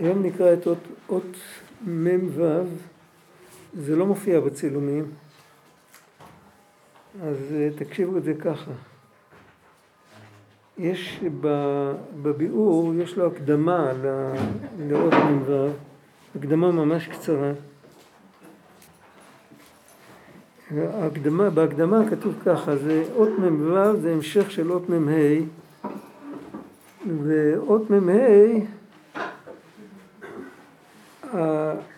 היום נקרא את אות, אות מ"ו, זה לא מופיע בצילומים, אז אה, תקשיבו את זה ככה. יש בביאור, יש לו הקדמה לאות מ"ו, הקדמה ממש קצרה. ההקדמה, בהקדמה כתוב ככה, זה אות מ"ו זה המשך של אות מ"ה ואות מ"ה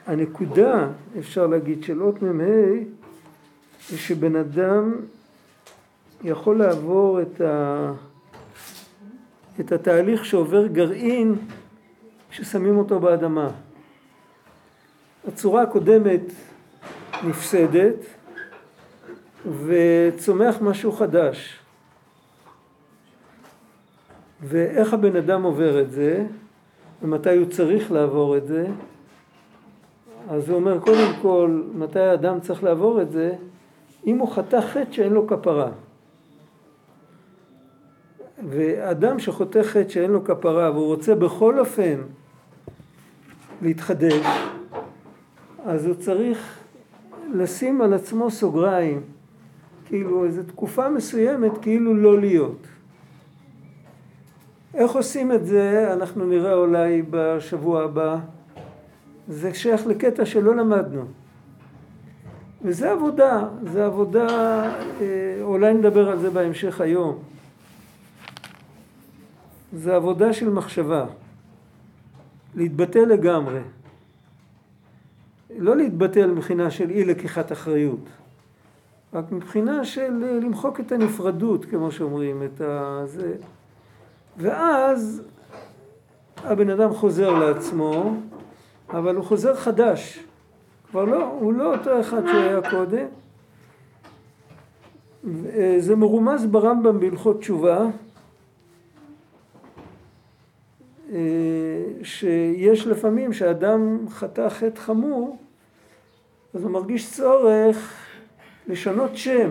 הנקודה, אפשר להגיד, של אות מ"ה זה שבן אדם יכול לעבור את, ה... את התהליך שעובר גרעין כששמים אותו באדמה. הצורה הקודמת נפסדת וצומח משהו חדש. ואיך הבן אדם עובר את זה, ומתי הוא צריך לעבור את זה, אז הוא אומר קודם כל מתי האדם צריך לעבור את זה, אם הוא חטא חטא שאין לו כפרה. ואדם שחוטא חטא שאין לו כפרה והוא רוצה בכל אופן להתחדש, אז הוא צריך לשים על עצמו סוגריים, כאילו איזו תקופה מסוימת כאילו לא להיות. איך עושים את זה אנחנו נראה אולי בשבוע הבא. זה שייך לקטע שלא למדנו. וזה עבודה, זה עבודה, אה, אולי נדבר על זה בהמשך היום. זה עבודה של מחשבה, להתבטא לגמרי. לא להתבטא מבחינה של אי לקיחת אחריות, רק מבחינה של אה, למחוק את הנפרדות, כמו שאומרים, את ה... זה. ואז הבן אדם חוזר לעצמו, אבל הוא חוזר חדש. כבר לא, הוא לא אותו אחד שהיה קודם. זה מרומז ברמב"ם בהלכות תשובה, שיש לפעמים שאדם חטא חטא חמור, אז הוא מרגיש צורך לשנות שם.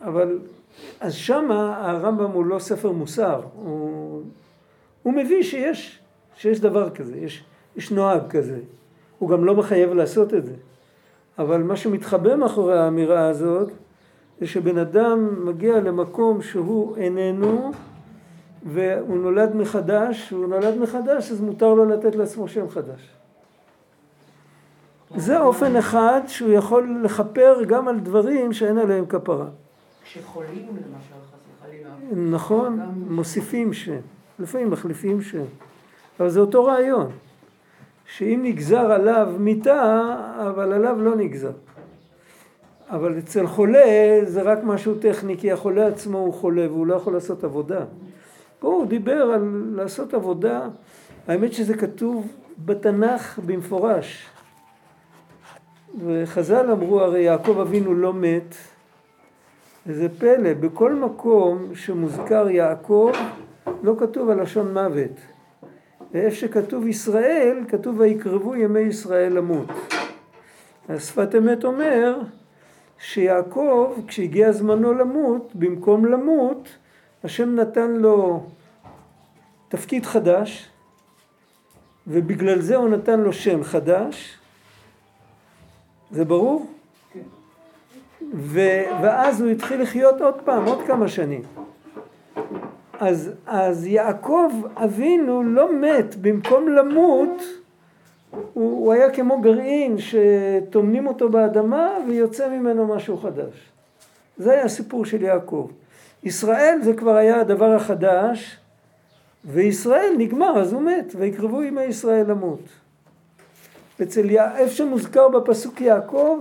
אבל אז שמה הרמב"ם הוא לא ספר מוסר, הוא, הוא מביא שיש, שיש דבר כזה, יש, יש נוהג כזה. הוא גם לא מחייב לעשות את זה. אבל מה שמתחבא מאחורי האמירה הזאת, זה שבן אדם מגיע למקום שהוא איננו, והוא נולד מחדש, הוא נולד מחדש, אז מותר לו לתת לעצמו שם חדש. זה אופן אחד שהוא יכול לכפר גם על דברים שאין עליהם כפרה. כשחולים למשל, חס וחלילה. נכון, מוסיפים שם. לפעמים מחליפים שם. אבל זה אותו רעיון. שאם נגזר עליו מיתה, אבל עליו לא נגזר. אבל אצל חולה זה רק משהו טכני, כי החולה עצמו הוא חולה והוא לא יכול לעשות עבודה. פה הוא דיבר על לעשות עבודה, האמת שזה כתוב בתנ"ך במפורש. וחז"ל אמרו, הרי יעקב אבינו לא מת, וזה פלא, בכל מקום שמוזכר יעקב לא כתוב הלשון מוות. ואיפה שכתוב ישראל, כתוב ויקרבו ימי ישראל למות. השפת אמת אומר שיעקב, כשהגיע זמנו למות, במקום למות, השם נתן לו תפקיד חדש, ובגלל זה הוא נתן לו שם חדש. זה ברור? ו, ואז הוא התחיל לחיות עוד פעם, עוד כמה שנים. אז, אז יעקב אבינו לא מת, במקום למות, הוא, הוא היה כמו גרעין שטומנים אותו באדמה ויוצא ממנו משהו חדש. זה היה הסיפור של יעקב. ישראל זה כבר היה הדבר החדש, וישראל נגמר, אז הוא מת, ויקרבו ימי ישראל למות. אצל איפה שמוזכר בפסוק יעקב,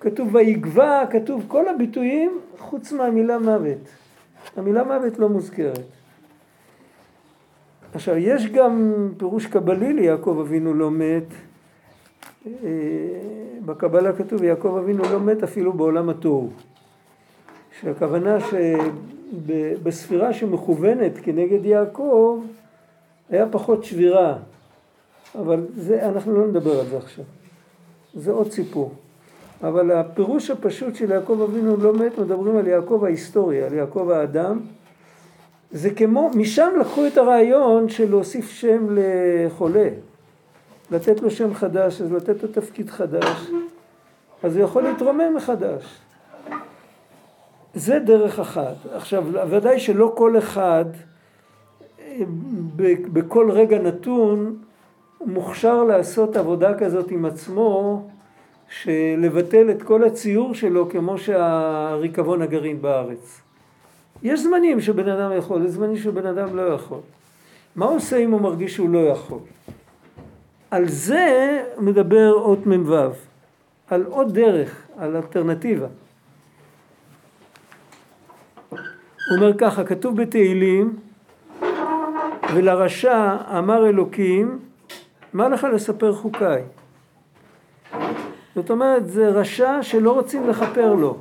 כתוב ויגבע, כתוב כל הביטויים חוץ מהמילה מוות. המילה מוות לא מוזכרת. עכשיו, יש גם פירוש קבלי ליעקב אבינו לא מת. אה, בקבלה כתוב יעקב אבינו לא מת אפילו בעולם התוהו. שהכוונה שבספירה שמכוונת כנגד יעקב היה פחות שבירה. אבל זה, אנחנו לא נדבר על זה עכשיו. זה עוד סיפור. אבל הפירוש הפשוט של יעקב אבינו לא מת, מדברים על יעקב ההיסטורי, על יעקב האדם, זה כמו, משם לקחו את הרעיון של להוסיף שם לחולה, לתת לו שם חדש, אז לתת לו תפקיד חדש, אז הוא יכול להתרומם מחדש. זה דרך אחת. עכשיו, ודאי שלא כל אחד בכל רגע נתון מוכשר לעשות עבודה כזאת עם עצמו, שלבטל את כל הציור שלו כמו שהריקבון הגרעין בארץ. יש זמנים שבן אדם יכול, יש זמנים שבן אדם לא יכול. מה עושה אם הוא מרגיש שהוא לא יכול? על זה מדבר אות מ"ו, על עוד דרך, על אלטרנטיבה. הוא אומר ככה, כתוב בתהילים, ולרשע אמר אלוקים, מה לך לספר חוקיי? זאת אומרת, זה רשע שלא רוצים לכפר לו.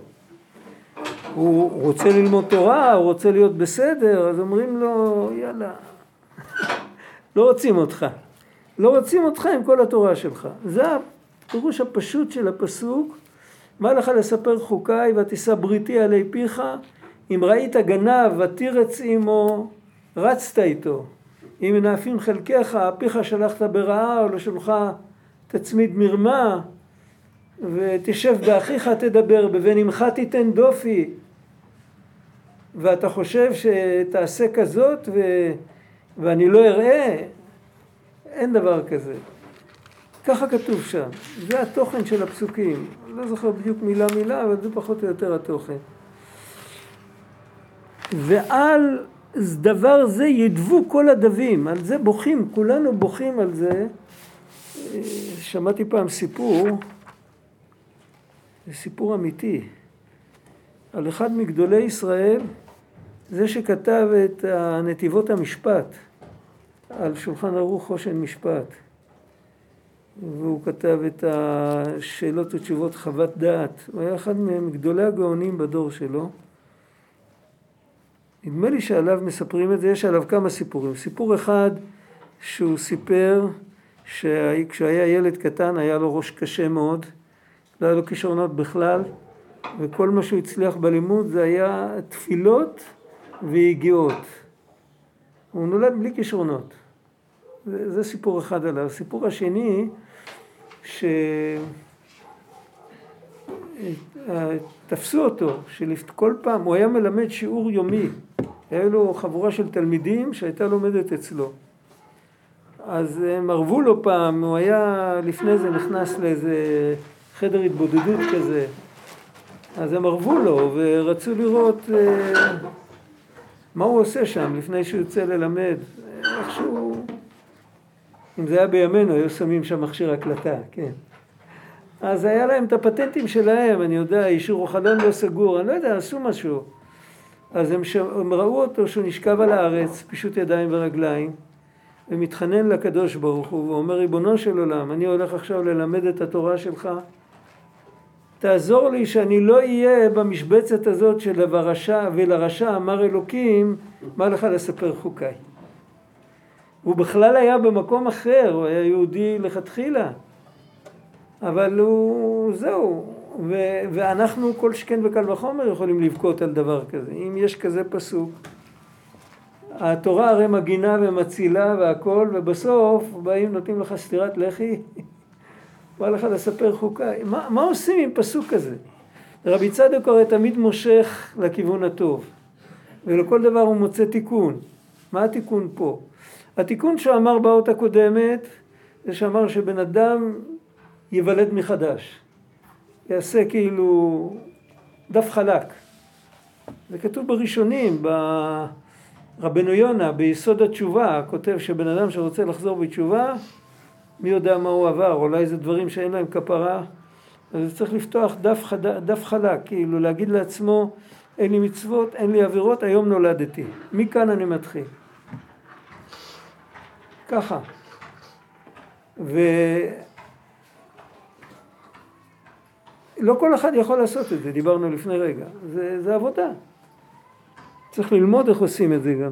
הוא רוצה ללמוד תורה, הוא רוצה להיות בסדר, אז אומרים לו, יאללה, לא רוצים אותך. לא רוצים אותך עם כל התורה שלך. זה הפירוש הפשוט של הפסוק, מה לך לספר חוקיי ותישא בריתי עלי פיך, אם ראית גנב ותירץ עמו, רצת איתו. אם מנאפים חלקיך, פיך שלחת ברעה, או לשולך תצמיד מרמה, ותשב באחיך תדבר, בבן עמך תיתן דופי. ואתה חושב שתעשה כזאת ו... ואני לא אראה, אין דבר כזה. ככה כתוב שם, זה התוכן של הפסוקים. לא זוכר בדיוק מילה מילה, אבל זה פחות או יותר התוכן. ועל דבר זה ידבו כל הדבים, על זה בוכים, כולנו בוכים על זה. שמעתי פעם סיפור, סיפור אמיתי, על אחד מגדולי ישראל, זה שכתב את נתיבות המשפט, על שולחן ערוך חושן משפט. והוא כתב את השאלות ותשובות חוות דעת. הוא היה אחד מגדולי הגאונים בדור שלו. נדמה לי שעליו מספרים את זה, יש עליו כמה סיפורים. סיפור אחד שהוא סיפר שכשהוא היה ילד קטן היה לו ראש קשה מאוד, לא היה לו כישרונות בכלל, וכל מה שהוא הצליח בלימוד זה היה תפילות ויגיעות. הוא נולד בלי כישרונות. זה, זה סיפור אחד עליו. הסיפור השני, ש... תפסו אותו, שכל פעם, הוא היה מלמד שיעור יומי, היה לו חבורה של תלמידים שהייתה לומדת אצלו. אז הם ערבו לו פעם, הוא היה לפני זה נכנס לאיזה חדר התבודדות כזה, אז הם ערבו לו ורצו לראות אה, מה הוא עושה שם לפני שהוא יוצא ללמד, איכשהו, אם זה היה בימינו היו שמים שם מכשיר הקלטה, כן. אז היה להם את הפטנטים שלהם, אני יודע, אישור חלון לא סגור, אני לא יודע, עשו משהו. אז הם, ש... הם ראו אותו שהוא נשכב על הארץ, פשוט ידיים ורגליים, ומתחנן לקדוש ברוך הוא, ואומר, ריבונו של עולם, אני הולך עכשיו ללמד את התורה שלך, תעזור לי שאני לא אהיה במשבצת הזאת של הרשע, ולרשע אמר אלוקים, מה לך לספר חוקיי. הוא בכלל היה במקום אחר, הוא היה יהודי לכתחילה. אבל הוא, זהו, ו, ואנחנו כל שכן וקל וחומר יכולים לבכות על דבר כזה. אם יש כזה פסוק, התורה הרי מגינה ומצילה והכל, ובסוף באים נותנים לך סטירת לחי, בא לך לספר חוקיי. מה, מה עושים עם פסוק כזה? רבי צדוק הרי תמיד מושך לכיוון הטוב, ולכל דבר הוא מוצא תיקון. מה התיקון פה? התיקון שהוא אמר באות הקודמת, זה שאמר שבן אדם ייוולד מחדש. יעשה כאילו דף חלק. זה כתוב בראשונים, ברבנו יונה, ביסוד התשובה, כותב שבן אדם שרוצה לחזור בתשובה, מי יודע מה הוא עבר, אולי זה דברים שאין להם כפרה, אז צריך לפתוח דף, חד... דף חלק, כאילו להגיד לעצמו, אין לי מצוות, אין לי עבירות, היום נולדתי. מכאן אני מתחיל. ככה. ו... לא כל אחד יכול לעשות את זה, דיברנו לפני רגע. זה, זה עבודה. צריך ללמוד איך עושים את זה גם.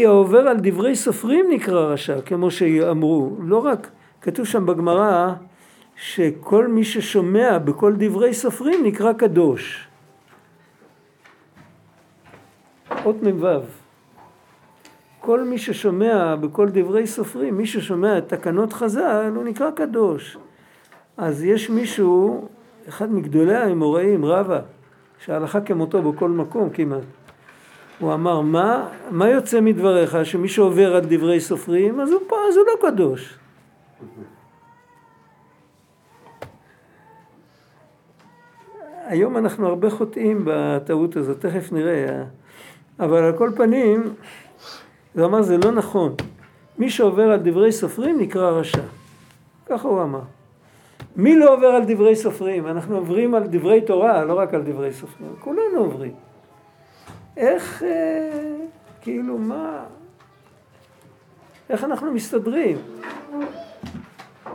כי העובר על דברי סופרים נקרא רשע, כמו שאמרו. לא רק, כתוב שם בגמרא שכל מי ששומע בכל דברי סופרים נקרא קדוש. אות מ"ו. כל מי ששומע בכל דברי סופרים, מי ששומע את תקנות חז"ל, הוא נקרא קדוש. אז יש מישהו, אחד מגדולי האמוראים, רבא, שהלכה כמותו בכל מקום כמעט. הוא אמר, מה, מה יוצא מדבריך, שמי שעובר על דברי סופרים, אז הוא פה, אז הוא לא קדוש. היום אנחנו הרבה חוטאים בטעות הזאת, תכף נראה. אבל על כל פנים, הוא אמר זה לא נכון. מי שעובר על דברי סופרים נקרא רשע. ככה הוא אמר. מי לא עובר על דברי סופרים? אנחנו עוברים על דברי תורה, לא רק על דברי סופרים. כולנו עוברים. איך, אה, כאילו, מה... איך אנחנו מסתדרים?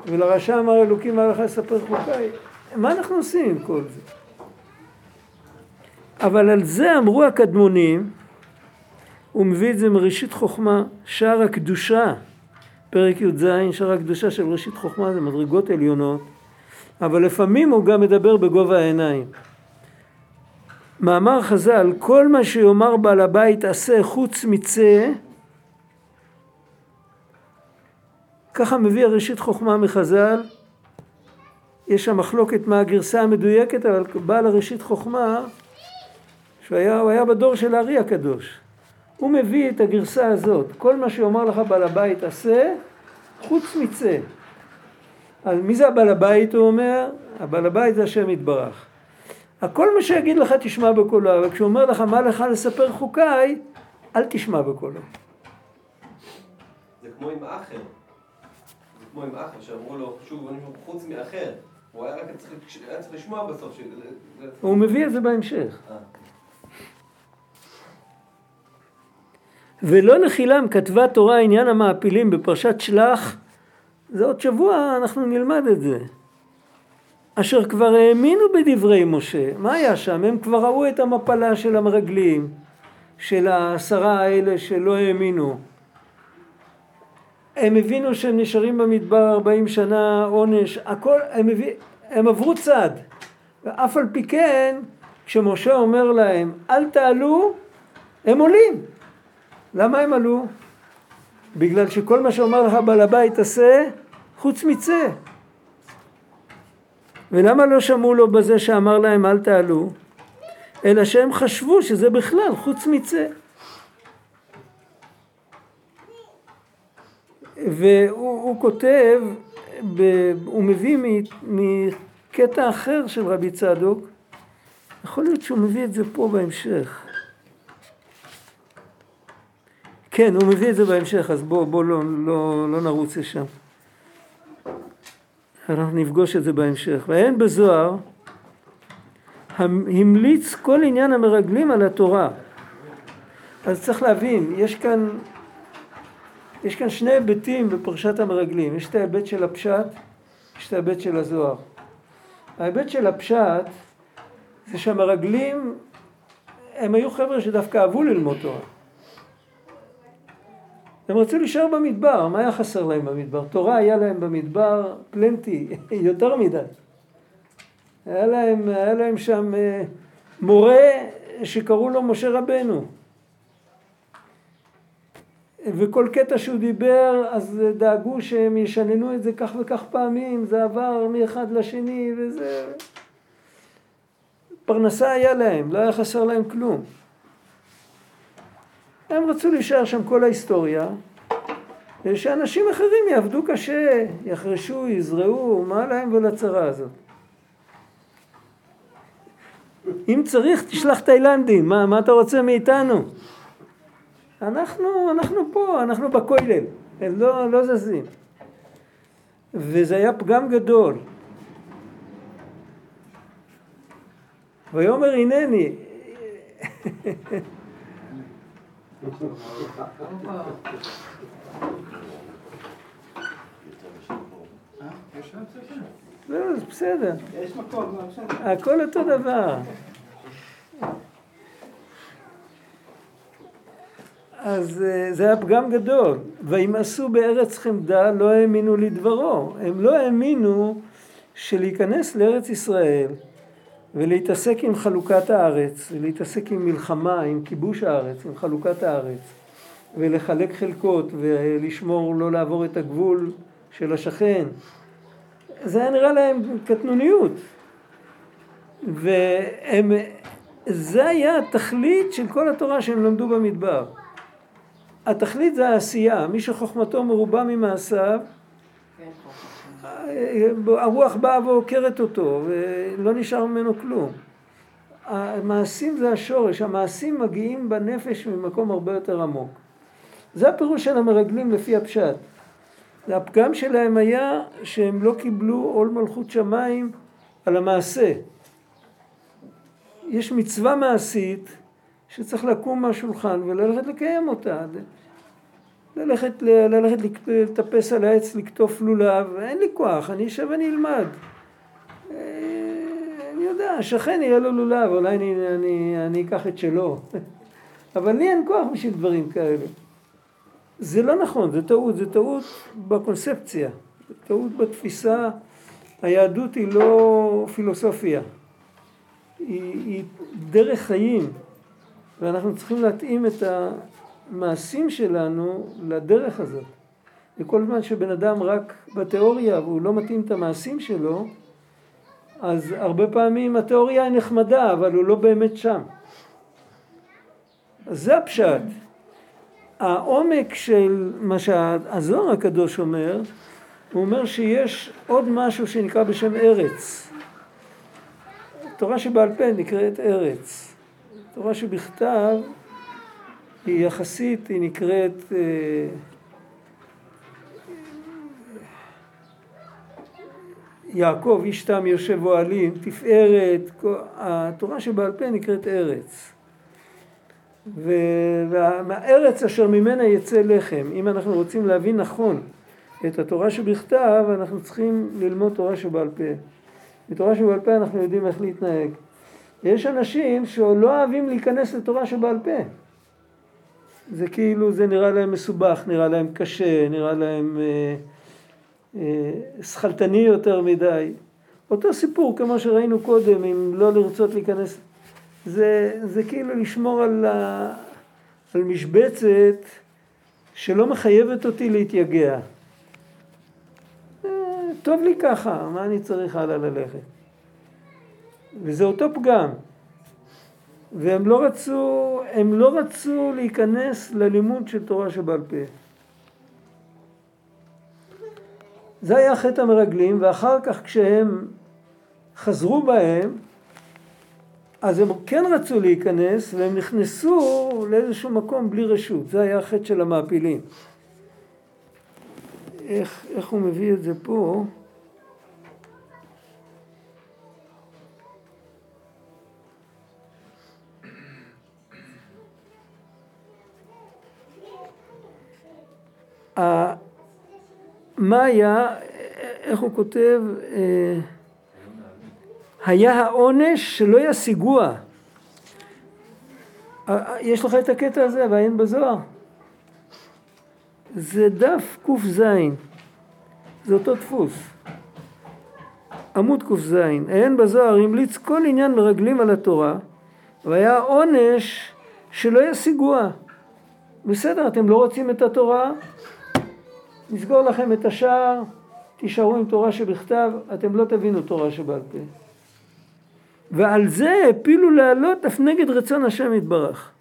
ולרשע אמר אלוקים מה לך לספר חוקיי. מה אנחנו עושים עם כל זה? אבל על זה אמרו הקדמונים, הוא מביא את זה מראשית חוכמה, שער הקדושה, פרק י"ז, שער הקדושה של ראשית חוכמה זה מדרגות עליונות, אבל לפעמים הוא גם מדבר בגובה העיניים. מאמר חז"ל, כל מה שיאמר בעל הבית עשה חוץ מצא, ככה מביא הראשית חוכמה מחז"ל, יש שם מחלוקת מה הגרסה המדויקת, אבל בעל הראשית חוכמה, שהוא היה, היה בדור של הארי הקדוש. הוא מביא את הגרסה הזאת, כל מה שיאמר לך בעל הבית עשה, חוץ מצא. אז מי זה הבעל הבית הוא אומר? הבעל הבית זה השם יתברך. הכל מה שיגיד לך תשמע בקולו, אבל כשהוא אומר לך מה לך לספר חוקיי, אל תשמע בקולו. זה כמו עם אחר. זה כמו עם אחר, שאמרו לו, שוב, חוץ מאחר. הוא היה רק צריך, לשמוע בסוף. הוא מביא את זה בהמשך. אה. ולא לחילם כתבה תורה עניין המעפילים בפרשת שלח, זה עוד שבוע אנחנו נלמד את זה. אשר כבר האמינו בדברי משה, מה היה שם? הם כבר ראו את המפלה של המרגלים, של העשרה האלה שלא האמינו. הם הבינו שהם נשארים במדבר ארבעים שנה עונש, הכל, הם, הביא, הם עברו צד. ואף על פי כן, כשמשה אומר להם, אל תעלו, הם עולים. למה הם עלו? בגלל שכל מה שאומר לך בעל הבית עשה, חוץ מצא. ולמה לא שמעו לו בזה שאמר להם אל תעלו? אלא שהם חשבו שזה בכלל חוץ מצא. והוא כותב, ב, הוא מביא מקטע אחר של רבי צדוק, יכול להיות שהוא מביא את זה פה בהמשך. כן, הוא מביא את זה בהמשך, אז בואו בוא לא, לא, לא נרוץ לשם. אנחנו נפגוש את זה בהמשך. ואין בזוהר המליץ כל עניין המרגלים על התורה. אז צריך להבין, יש כאן, יש כאן שני היבטים בפרשת המרגלים. יש את ההיבט של הפשט, יש את ההיבט של הזוהר. ההיבט של הפשט זה שהמרגלים הם היו חבר'ה שדווקא אהבו ללמוד תורה. הם רצו להישאר במדבר, מה היה חסר להם במדבר? תורה היה להם במדבר פלנטי, יותר מדי. היה להם, היה להם שם אה, מורה שקראו לו משה רבנו. וכל קטע שהוא דיבר, אז דאגו שהם ישננו את זה כך וכך פעמים, זה עבר מאחד לשני וזה... פרנסה היה להם, לא היה חסר להם כלום. הם רצו להישאר שם כל ההיסטוריה, ושאנשים אחרים יעבדו קשה, יחרשו, יזרעו, מה להם ולצרה הזאת? אם צריך, תשלח תאילנדים, מה, מה אתה רוצה מאיתנו? אנחנו, אנחנו פה, אנחנו בכולל, הם לא, לא זזים. וזה היה פגם גדול. ויאמר הנני לא, זה בסדר. יש מקום, הכל אותו דבר. אז אה, זה היה פגם גדול. וימאסו בארץ חמדה לא האמינו לדברו. הם לא האמינו שלהיכנס לארץ ישראל ולהתעסק עם חלוקת הארץ, ולהתעסק עם מלחמה, עם כיבוש הארץ, עם חלוקת הארץ, ולחלק חלקות, ולשמור לא לעבור את הגבול של השכן. זה היה נראה להם קטנוניות. וזה היה התכלית של כל התורה שהם למדו במדבר. התכלית זה העשייה, מי שחוכמתו מרובה ממעשיו, הרוח באה ועוקרת אותו ולא נשאר ממנו כלום. המעשים זה השורש, המעשים מגיעים בנפש ממקום הרבה יותר עמוק. זה הפירוש של המרגלים לפי הפשט. הפגם שלהם היה שהם לא קיבלו עול מלכות שמיים על המעשה. יש מצווה מעשית שצריך לקום מהשולחן וללכת לקיים אותה. ללכת, ללכת לטפס על העץ, לקטוף לולב, אין לי כוח, אני אשב ואני אלמד. אה, אני יודע, השכן יהיה לו לולב, אולי אני, אני, אני אקח את שלו. אבל לי אין כוח בשביל דברים כאלה. זה לא נכון, זה טעות, זה טעות בקונספציה, זה טעות בתפיסה. היהדות היא לא פילוסופיה, היא, היא דרך חיים, ואנחנו צריכים להתאים את המעשים שלנו לדרך הזאת. וכל זמן שבן אדם רק בתיאוריה והוא לא מתאים את המעשים שלו, אז הרבה פעמים התיאוריה היא נחמדה, אבל הוא לא באמת שם. אז זה הפשט. העומק של מה שהזוהר הקדוש אומר, הוא אומר שיש עוד משהו שנקרא בשם ארץ. תורה שבעל פה נקראת ארץ. תורה שבכתב היא יחסית, היא נקראת אה, יעקב איש תם יושב אוהלים, תפארת, התורה שבעל פה נקראת ארץ. ומהארץ אשר ממנה יצא לחם. אם אנחנו רוצים להבין נכון את התורה שבכתב, אנחנו צריכים ללמוד תורה שבעל פה. בתורה שבעל פה אנחנו יודעים איך להתנהג. יש אנשים שלא אוהבים להיכנס לתורה שבעל פה. זה כאילו, זה נראה להם מסובך, נראה להם קשה, נראה להם אה, אה, שכלתני יותר מדי. אותו סיפור כמו שראינו קודם, אם לא לרצות להיכנס זה, זה כאילו לשמור על, ה, על משבצת שלא מחייבת אותי להתייגע. אה, טוב לי ככה, מה אני צריך הלאה ללכת? וזה אותו פגם. והם לא רצו, הם לא רצו להיכנס ללימוד של תורה שבעל פה. זה היה חטא המרגלים, ואחר כך כשהם חזרו בהם, אז הם כן רצו להיכנס והם נכנסו לאיזשהו מקום בלי רשות, זה היה החטא של המעפילים. איך, איך הוא מביא את זה פה? מה היה, איך הוא כותב? אה, היה העונש שלא ישיגוה. יש לך את הקטע הזה, ועיין בזוהר. זה דף ק"ז, זה אותו דפוס. עמוד ק"ז, עיין בזוהר המליץ כל עניין מרגלים על התורה, והיה עונש שלא ישיגוה. בסדר, אתם לא רוצים את התורה? נסגור לכם את השער, תישארו עם תורה שבכתב, אתם לא תבינו תורה שבעל פה. ועל זה הפילו לעלות אף נגד רצון השם יתברך.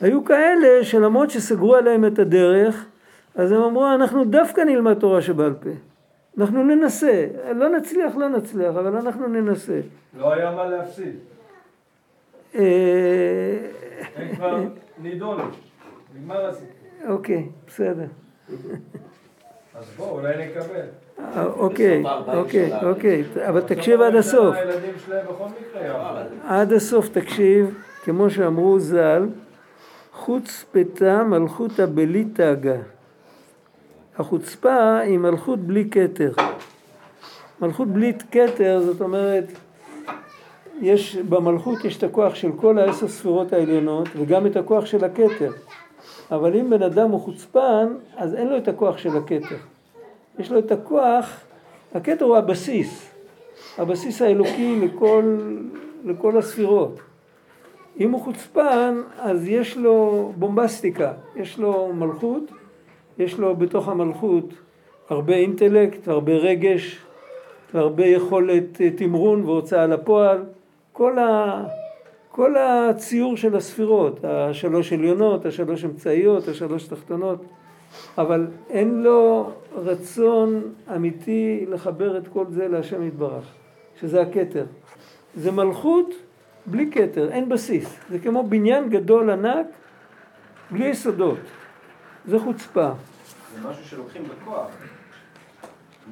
היו כאלה שלמרות שסגרו עליהם את הדרך, אז הם אמרו אנחנו דווקא נלמד תורה שבעל פה. אנחנו ננסה, לא נצליח, לא נצליח, אבל אנחנו ננסה. לא היה מה להפסיד. אה, הם כבר נידונו, נגמר הסיפור. אוקיי, בסדר. אז בואו, אולי נקבל. אה, אוקיי, אוקיי, אוקיי, אבל תקשיב עד הסוף. מקרה. עד הסוף תקשיב, כמו שאמרו ז"ל, חוצפתה מלכותא בלי תגה. החוצפה היא מלכות בלי כתר. מלכות בלי כתר, זאת אומרת, יש, במלכות יש את הכוח של כל העשר ספירות העליונות וגם את הכוח של הכתר. אבל אם בן אדם הוא חוצפן, אז אין לו את הכוח של הכתר. יש לו את הכוח, הכתר הוא הבסיס. הבסיס האלוקי לכל, לכל הספירות. אם הוא חוצפן, אז יש לו בומבסטיקה, יש לו מלכות, יש לו בתוך המלכות הרבה אינטלקט, הרבה רגש, והרבה יכולת אה, תמרון והוצאה לפועל. כל, ה, כל הציור של הספירות, השלוש עליונות, השלוש אמצעיות, השלוש תחתונות, אבל אין לו רצון אמיתי לחבר את כל זה להשם יתברך, שזה הכתר. זה מלכות בלי כתר, אין בסיס. זה כמו בניין גדול ענק בלי יסודות. זה חוצפה. זה משהו שלוקחים בכוח.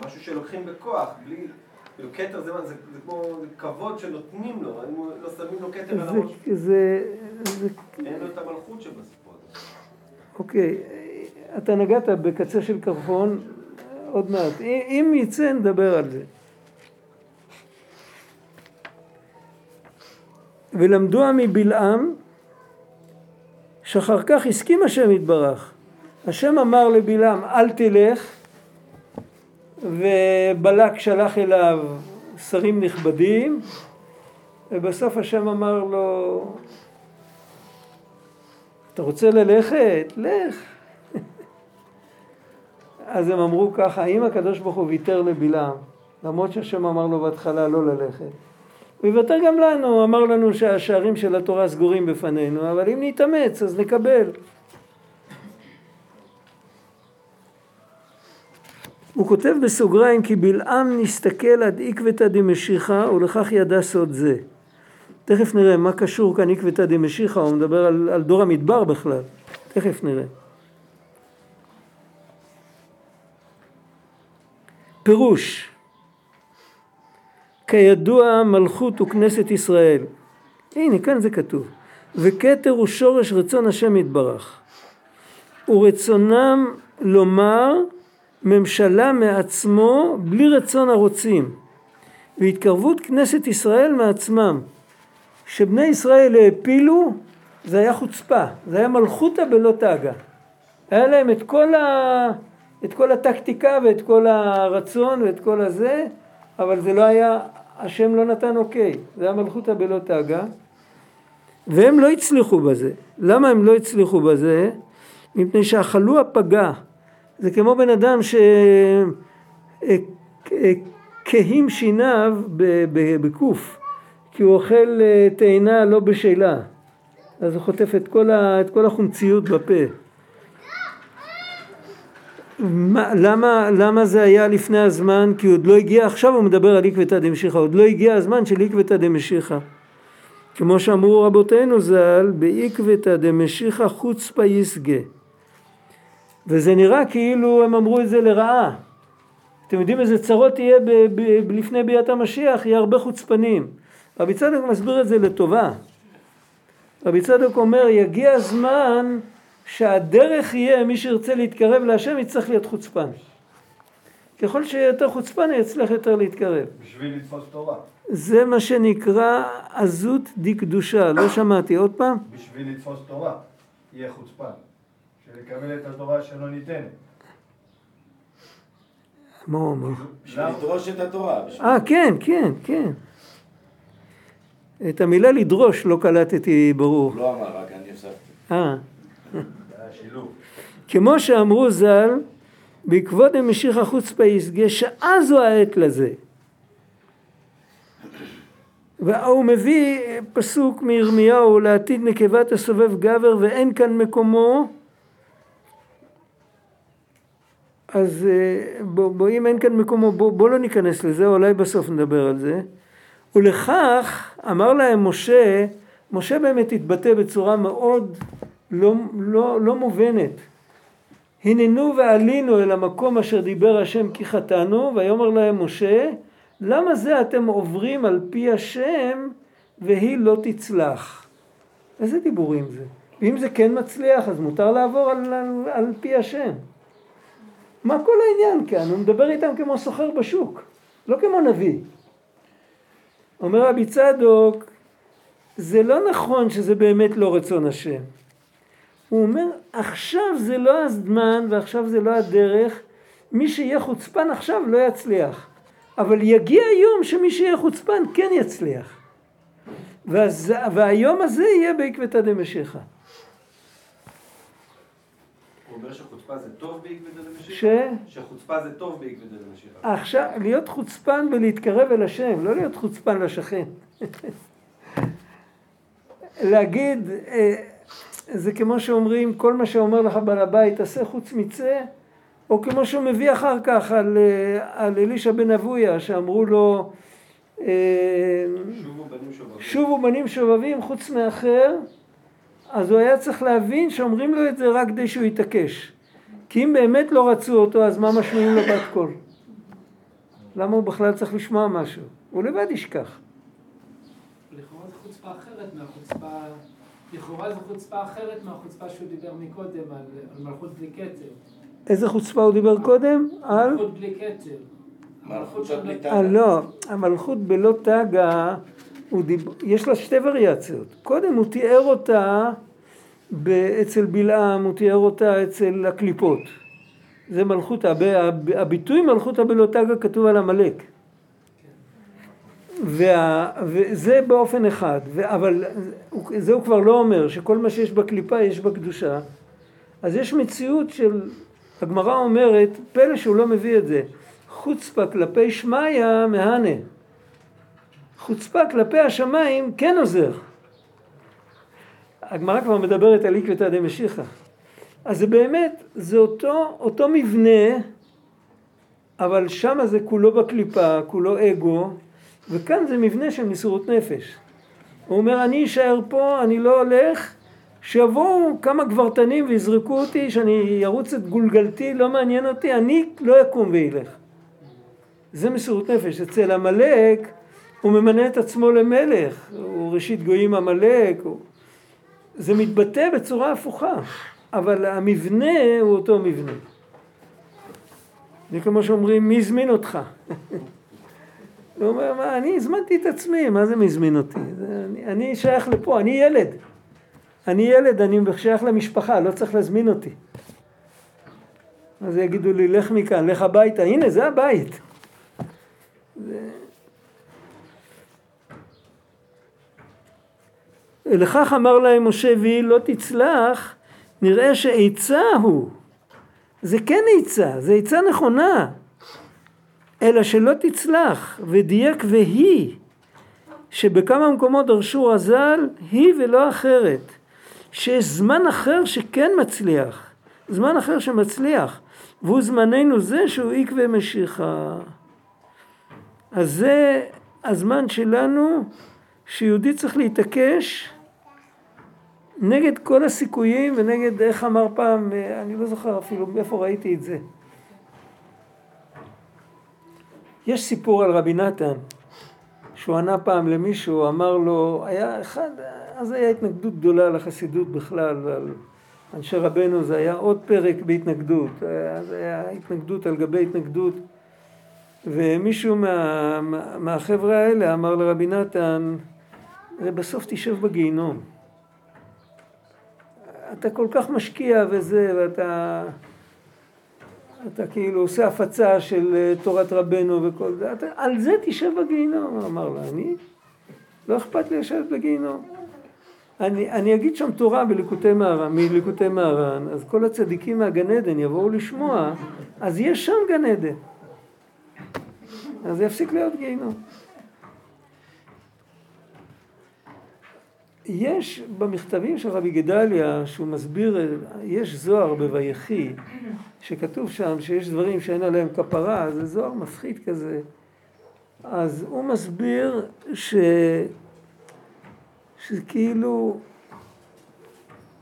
משהו שלוקחים בכוח, בלי... כאילו כתר זה, זה, זה כמו כבוד שנותנים לו, לא שמים לו כתר על הראש. זה, זה, אין לו את המלכות שבסיפור הזה. אוקיי, אתה נגעת בקצה של קרחון, עוד מעט. אם יצא נדבר על זה. ולמדוה מבלעם שאחר כך הסכים השם יתברך. השם אמר לבלעם אל תלך ובלק שלח אליו שרים נכבדים ובסוף השם אמר לו אתה רוצה ללכת? לך. אז הם אמרו ככה, אם הקדוש ברוך הוא ויתר לבלעם, למרות שהשם אמר לו בהתחלה לא ללכת, הוא יוותר גם לנו, הוא אמר לנו שהשערים של התורה סגורים בפנינו, אבל אם נתאמץ אז נקבל. הוא כותב בסוגריים כי בלעם נסתכל עד עקבתא דמשיחא ולכך ידע סוד זה. תכף נראה מה קשור כאן עקבתא דמשיחא, הוא מדבר על, על דור המדבר בכלל, תכף נראה. פירוש כידוע מלכות וכנסת ישראל. הנה כאן זה כתוב. וכתר הוא שורש רצון השם יתברך. ורצונם לומר ממשלה מעצמו בלי רצון הרוצים. והתקרבות כנסת ישראל מעצמם. כשבני ישראל העפילו זה היה חוצפה, זה היה מלכותא בלא תגה. היה להם את כל, ה... את כל הטקטיקה ואת כל הרצון ואת כל הזה, אבל זה לא היה, השם לא נתן אוקיי, זה היה מלכותא בלא תגה. והם לא הצליחו בזה. למה הם לא הצליחו בזה? מפני שאכלו הפגה. זה כמו בן אדם שכהים שיניו בקוף. כי הוא אוכל אה, תאנה לא בשלה, אז הוא חוטף את כל, ה, את כל החומציות בפה. מה, למה, למה זה היה לפני הזמן? כי עוד לא הגיע, עכשיו הוא מדבר על עקבתא דמשיחא, עוד לא הגיע הזמן של עקבתא דמשיחא. כמו שאמרו רבותינו ז"ל, בעקבתא דמשיחא חוצפא יסגה. וזה נראה כאילו הם אמרו את זה לרעה. אתם יודעים איזה צרות תהיה ב- ב- לפני ביאת המשיח? יהיה הרבה חוצפנים. רבי צדוק מסביר את זה לטובה. רבי צדוק אומר, יגיע הזמן שהדרך יהיה, מי שירצה להתקרב להשם יצטרך להיות חוצפן. ככל שיהיה יותר חוצפן, יצליח יותר להתקרב. בשביל לתפוס תורה. זה מה שנקרא עזות דקדושה, לא שמעתי, עוד פעם? בשביל לתפוס תורה, יהיה חוצפן. שלקבל את התורה שלא ניתנת. מה הוא? בשביל לדרוש את התורה. אה, כן, כן, כן. את המילה לדרוש לא קלטתי ברור. לא אמר, רק אני הוספתי. אה. זה היה שילוב. כמו שאמרו ז"ל, בעקבות דמשיחא חוצפא יסגה, שאז הוא העת לזה. והוא מביא פסוק מירמיהו לעתיד נקבה תסובב גבר ואין כאן מקומו אז אה, בוא, בוא אם אין כאן מקומו בוא, בוא לא ניכנס לזה אולי בסוף נדבר על זה ולכך אמר להם משה משה באמת התבטא בצורה מאוד לא, לא, לא מובנת הננו ועלינו אל המקום אשר דיבר השם כי חטאנו ויאמר להם משה למה זה אתם עוברים על פי השם והיא לא תצלח? איזה דיבורים זה? ואם זה כן מצליח אז מותר לעבור על, על, על פי השם. מה כל העניין כאן? הוא מדבר איתם כמו סוחר בשוק, לא כמו נביא. אומר רבי צדוק, זה לא נכון שזה באמת לא רצון השם. הוא אומר, עכשיו זה לא הזמן ועכשיו זה לא הדרך, מי שיהיה חוצפן עכשיו לא יצליח. אבל יגיע יום שמי שיהיה חוצפן כן יצליח. ואז, והיום הזה יהיה בעקבתא דמשיחא. הוא אומר שחוצפה זה טוב בעקבתא דמשיחא? ש? שחוצפה זה טוב בעקבתא דמשיחא. עכשיו, להיות חוצפן ולהתקרב אל השם, לא להיות חוצפן לשכן. להגיד, אה, זה כמו שאומרים, כל מה שאומר לך בעל הבית, תעשה חוץ מצא, או כמו שהוא מביא אחר כך על, אה, על אלישע בן אבויה, שאמרו לו, אה, שובו בנים שובבים. שובו בנים שובבים חוץ מאחר, אז הוא היה צריך להבין שאומרים לו את זה רק כדי שהוא יתעקש. כי אם באמת לא רצו אותו, אז מה משמיעים לו בת קול? למה הוא בכלל צריך לשמוע משהו? הוא לבד ישכח. לכאורה זו חוצפה אחרת מהחוצפה, לכאורה זו חוצפה אחרת מהחוצפה שהוא דיבר מקודם על, על מלכות בלי כתר. איזה חוצפה הוא דיבר קודם? על? מלכות בלי כתר. מלכות של בלי תגה. אה, לא, המלכות בלא תגה, דיב... יש לה שתי וריאציות. קודם הוא תיאר אותה. אצל בלעם, הוא תיאר אותה אצל הקליפות. זה מלכות, הב... הב- הביטוי מלכות בלא תגה כתוב על עמלק. וה... וזה באופן אחד, ו... אבל זה הוא כבר לא אומר, שכל מה שיש בקליפה יש בקדושה. אז יש מציאות של, הגמרא אומרת, פלא שהוא לא מביא את זה, חוצפה כלפי שמיא מהנה. חוצפה כלפי השמיים כן עוזר. הגמרא כבר מדברת על עקבתא דמשיחא. אז זה באמת, זה אותו, אותו מבנה, אבל שמה זה כולו בקליפה, כולו אגו, וכאן זה מבנה של מסירות נפש. הוא אומר, אני אשאר פה, אני לא הולך, שיבואו כמה גברתנים ויזרקו אותי, שאני ארוץ את גולגלתי, לא מעניין אותי, אני לא אקום וילך. זה מסירות נפש. אצל עמלק הוא ממנה את עצמו למלך, הוא ראשית גויים עמלק, הוא... זה מתבטא בצורה הפוכה, אבל המבנה הוא אותו מבנה. זה כמו שאומרים, מי הזמין אותך? הוא אומר, מה, אני הזמנתי את עצמי, מה זה מי הזמין אותי? זה, אני, אני שייך לפה, אני ילד. אני ילד, אני שייך למשפחה, לא צריך להזמין אותי. אז יגידו לי, לך מכאן, לך הביתה, הנה, זה הבית. זה... לכך אמר להם משה ויהי לא תצלח, נראה שעצה הוא. זה כן עצה, זה עצה נכונה. אלא שלא תצלח, ודייק והיא, שבכמה מקומות דרשו רז"ל, היא ולא אחרת. שיש זמן אחר שכן מצליח, זמן אחר שמצליח, והוא זמננו זה שהוא עקבי משיחה. אז זה הזמן שלנו שיהודי צריך להתעקש נגד כל הסיכויים ונגד, איך אמר פעם, אני לא זוכר אפילו מאיפה ראיתי את זה. יש סיפור על רבי נתן, שהוא ענה פעם למישהו, אמר לו, היה אחד, אז היה התנגדות גדולה לחסידות בכלל, ועל אנשי רבנו זה היה עוד פרק בהתנגדות, אז היה התנגדות על גבי התנגדות, ומישהו מה, מה, מהחבר'ה האלה אמר לרבי נתן, בסוף תשב בגיהינום. אתה כל כך משקיע וזה, ואתה... אתה כאילו עושה הפצה של אה, תורת רבנו וכל זה, אתה, על זה תשב בגיהינום, הוא אמר לה, אני? לא אכפת לי לשבת בגיהינום. אני, אני אגיד שם תורה בליקוטי מהר"ן, מליקוטי מהר"ן, אז כל הצדיקים מהגן עדן יבואו לשמוע, אז יש שם גן עדן. אז יפסיק להיות גיהינום. יש במכתבים של רבי גדליה, שהוא מסביר, יש זוהר בויחי, שכתוב שם שיש דברים שאין עליהם כפרה, זה זוהר מפחיד כזה. אז הוא מסביר ש... שכאילו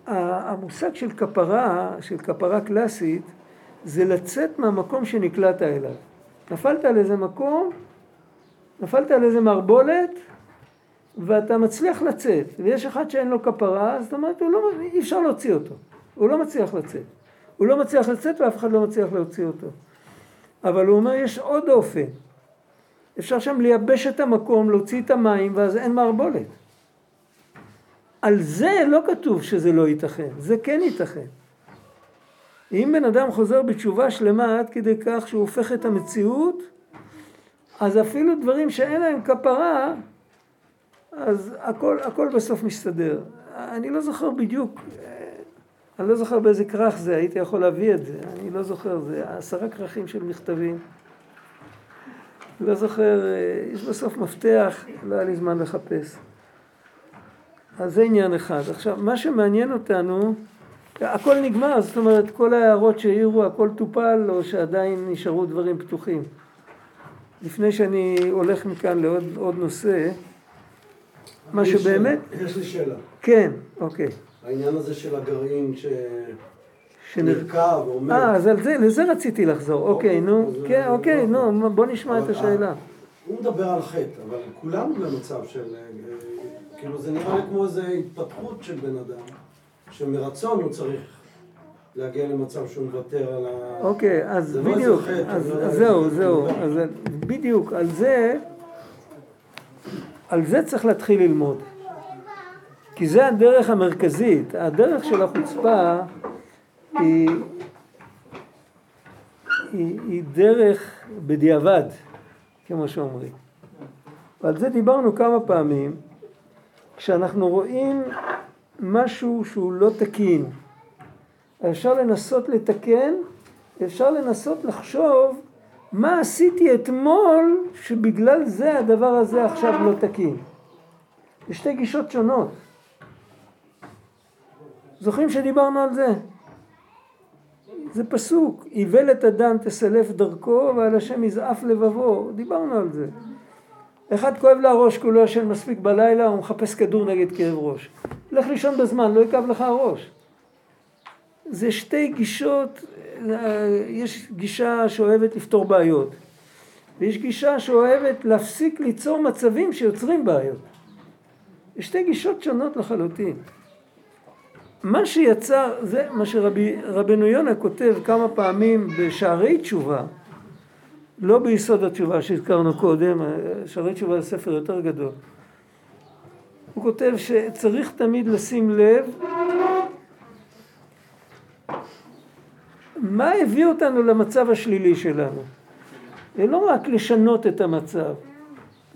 המושג של כפרה, של כפרה קלאסית, זה לצאת מהמקום שנקלעת אליו. נפלת על איזה מקום, נפלת על איזה מערבולת, ואתה מצליח לצאת, ויש אחד שאין לו כפרה, זאת אומרת, לא, אי אפשר להוציא אותו. הוא לא מצליח לצאת. הוא לא מצליח לצאת ואף אחד לא מצליח להוציא אותו. אבל הוא אומר, יש עוד אופן. אפשר שם לייבש את המקום, להוציא את המים, ואז אין מערבולת. על זה לא כתוב שזה לא ייתכן, זה כן ייתכן. אם בן אדם חוזר בתשובה שלמה עד כדי כך שהוא הופך את המציאות, אז אפילו דברים שאין להם כפרה, אז הכל, הכל בסוף מסתדר. אני לא זוכר בדיוק, אה, אני לא זוכר באיזה כרך זה, הייתי יכול להביא את זה, אני לא זוכר, זה עשרה כרכים של מכתבים. לא זוכר, אה, יש בסוף מפתח, לא היה לי זמן לחפש. אז זה עניין אחד. עכשיו, מה שמעניין אותנו, הכל נגמר, זאת אומרת, כל ההערות שהעירו, הכל טופל, או שעדיין נשארו דברים פתוחים. לפני שאני הולך מכאן לעוד עוד נושא, מה שבאמת. יש לי שאלה. כן, אוקיי. העניין הזה של הגרעין ש... שנר... שנרקב ועומד. אה, אז על זה, לזה רציתי לחזור, אוקיי, נו, אז, כן, אה, אוקיי, לא. נו, בוא נשמע את אבל, השאלה. הוא מדבר על חטא, אבל כולנו במצב של... אה, כאילו זה נראה לי כמו איזו התפתחות של בן אדם, שמרצון הוא צריך להגיע למצב שהוא מוותר על ה... אוקיי, אז לא בדיוק, אז לא זהו, זהו, בדיוק, על זה, על זה צריך להתחיל ללמוד. כי זה הדרך המרכזית, הדרך של החוצפה היא, היא, היא דרך בדיעבד, כמו שאומרים. ועל זה דיברנו כמה פעמים, כשאנחנו רואים משהו שהוא לא תקין, אפשר לנסות לתקן, אפשר לנסות לחשוב מה עשיתי אתמול שבגלל זה הדבר הזה עכשיו לא תקין. זה שתי גישות שונות. זוכרים שדיברנו על זה? זה פסוק, איוולת אדם תסלף דרכו ועל השם יזעף לבבו, דיברנו על זה. אחד כואב לה הראש כי הוא לא ישן מספיק בלילה, הוא מחפש כדור נגד כאב ראש. לך לישון בזמן, לא יכאב לך הראש. זה שתי גישות, אה, יש גישה שאוהבת לפתור בעיות, ויש גישה שאוהבת להפסיק ליצור מצבים שיוצרים בעיות. יש שתי גישות שונות לחלוטין. מה שיצר, זה מה שרבנו יונה כותב כמה פעמים בשערי תשובה, לא ביסוד התשובה שהזכרנו קודם, שערי תשובה זה ספר יותר גדול. הוא כותב שצריך תמיד לשים לב מה הביא אותנו למצב השלילי שלנו. ולא רק לשנות את המצב,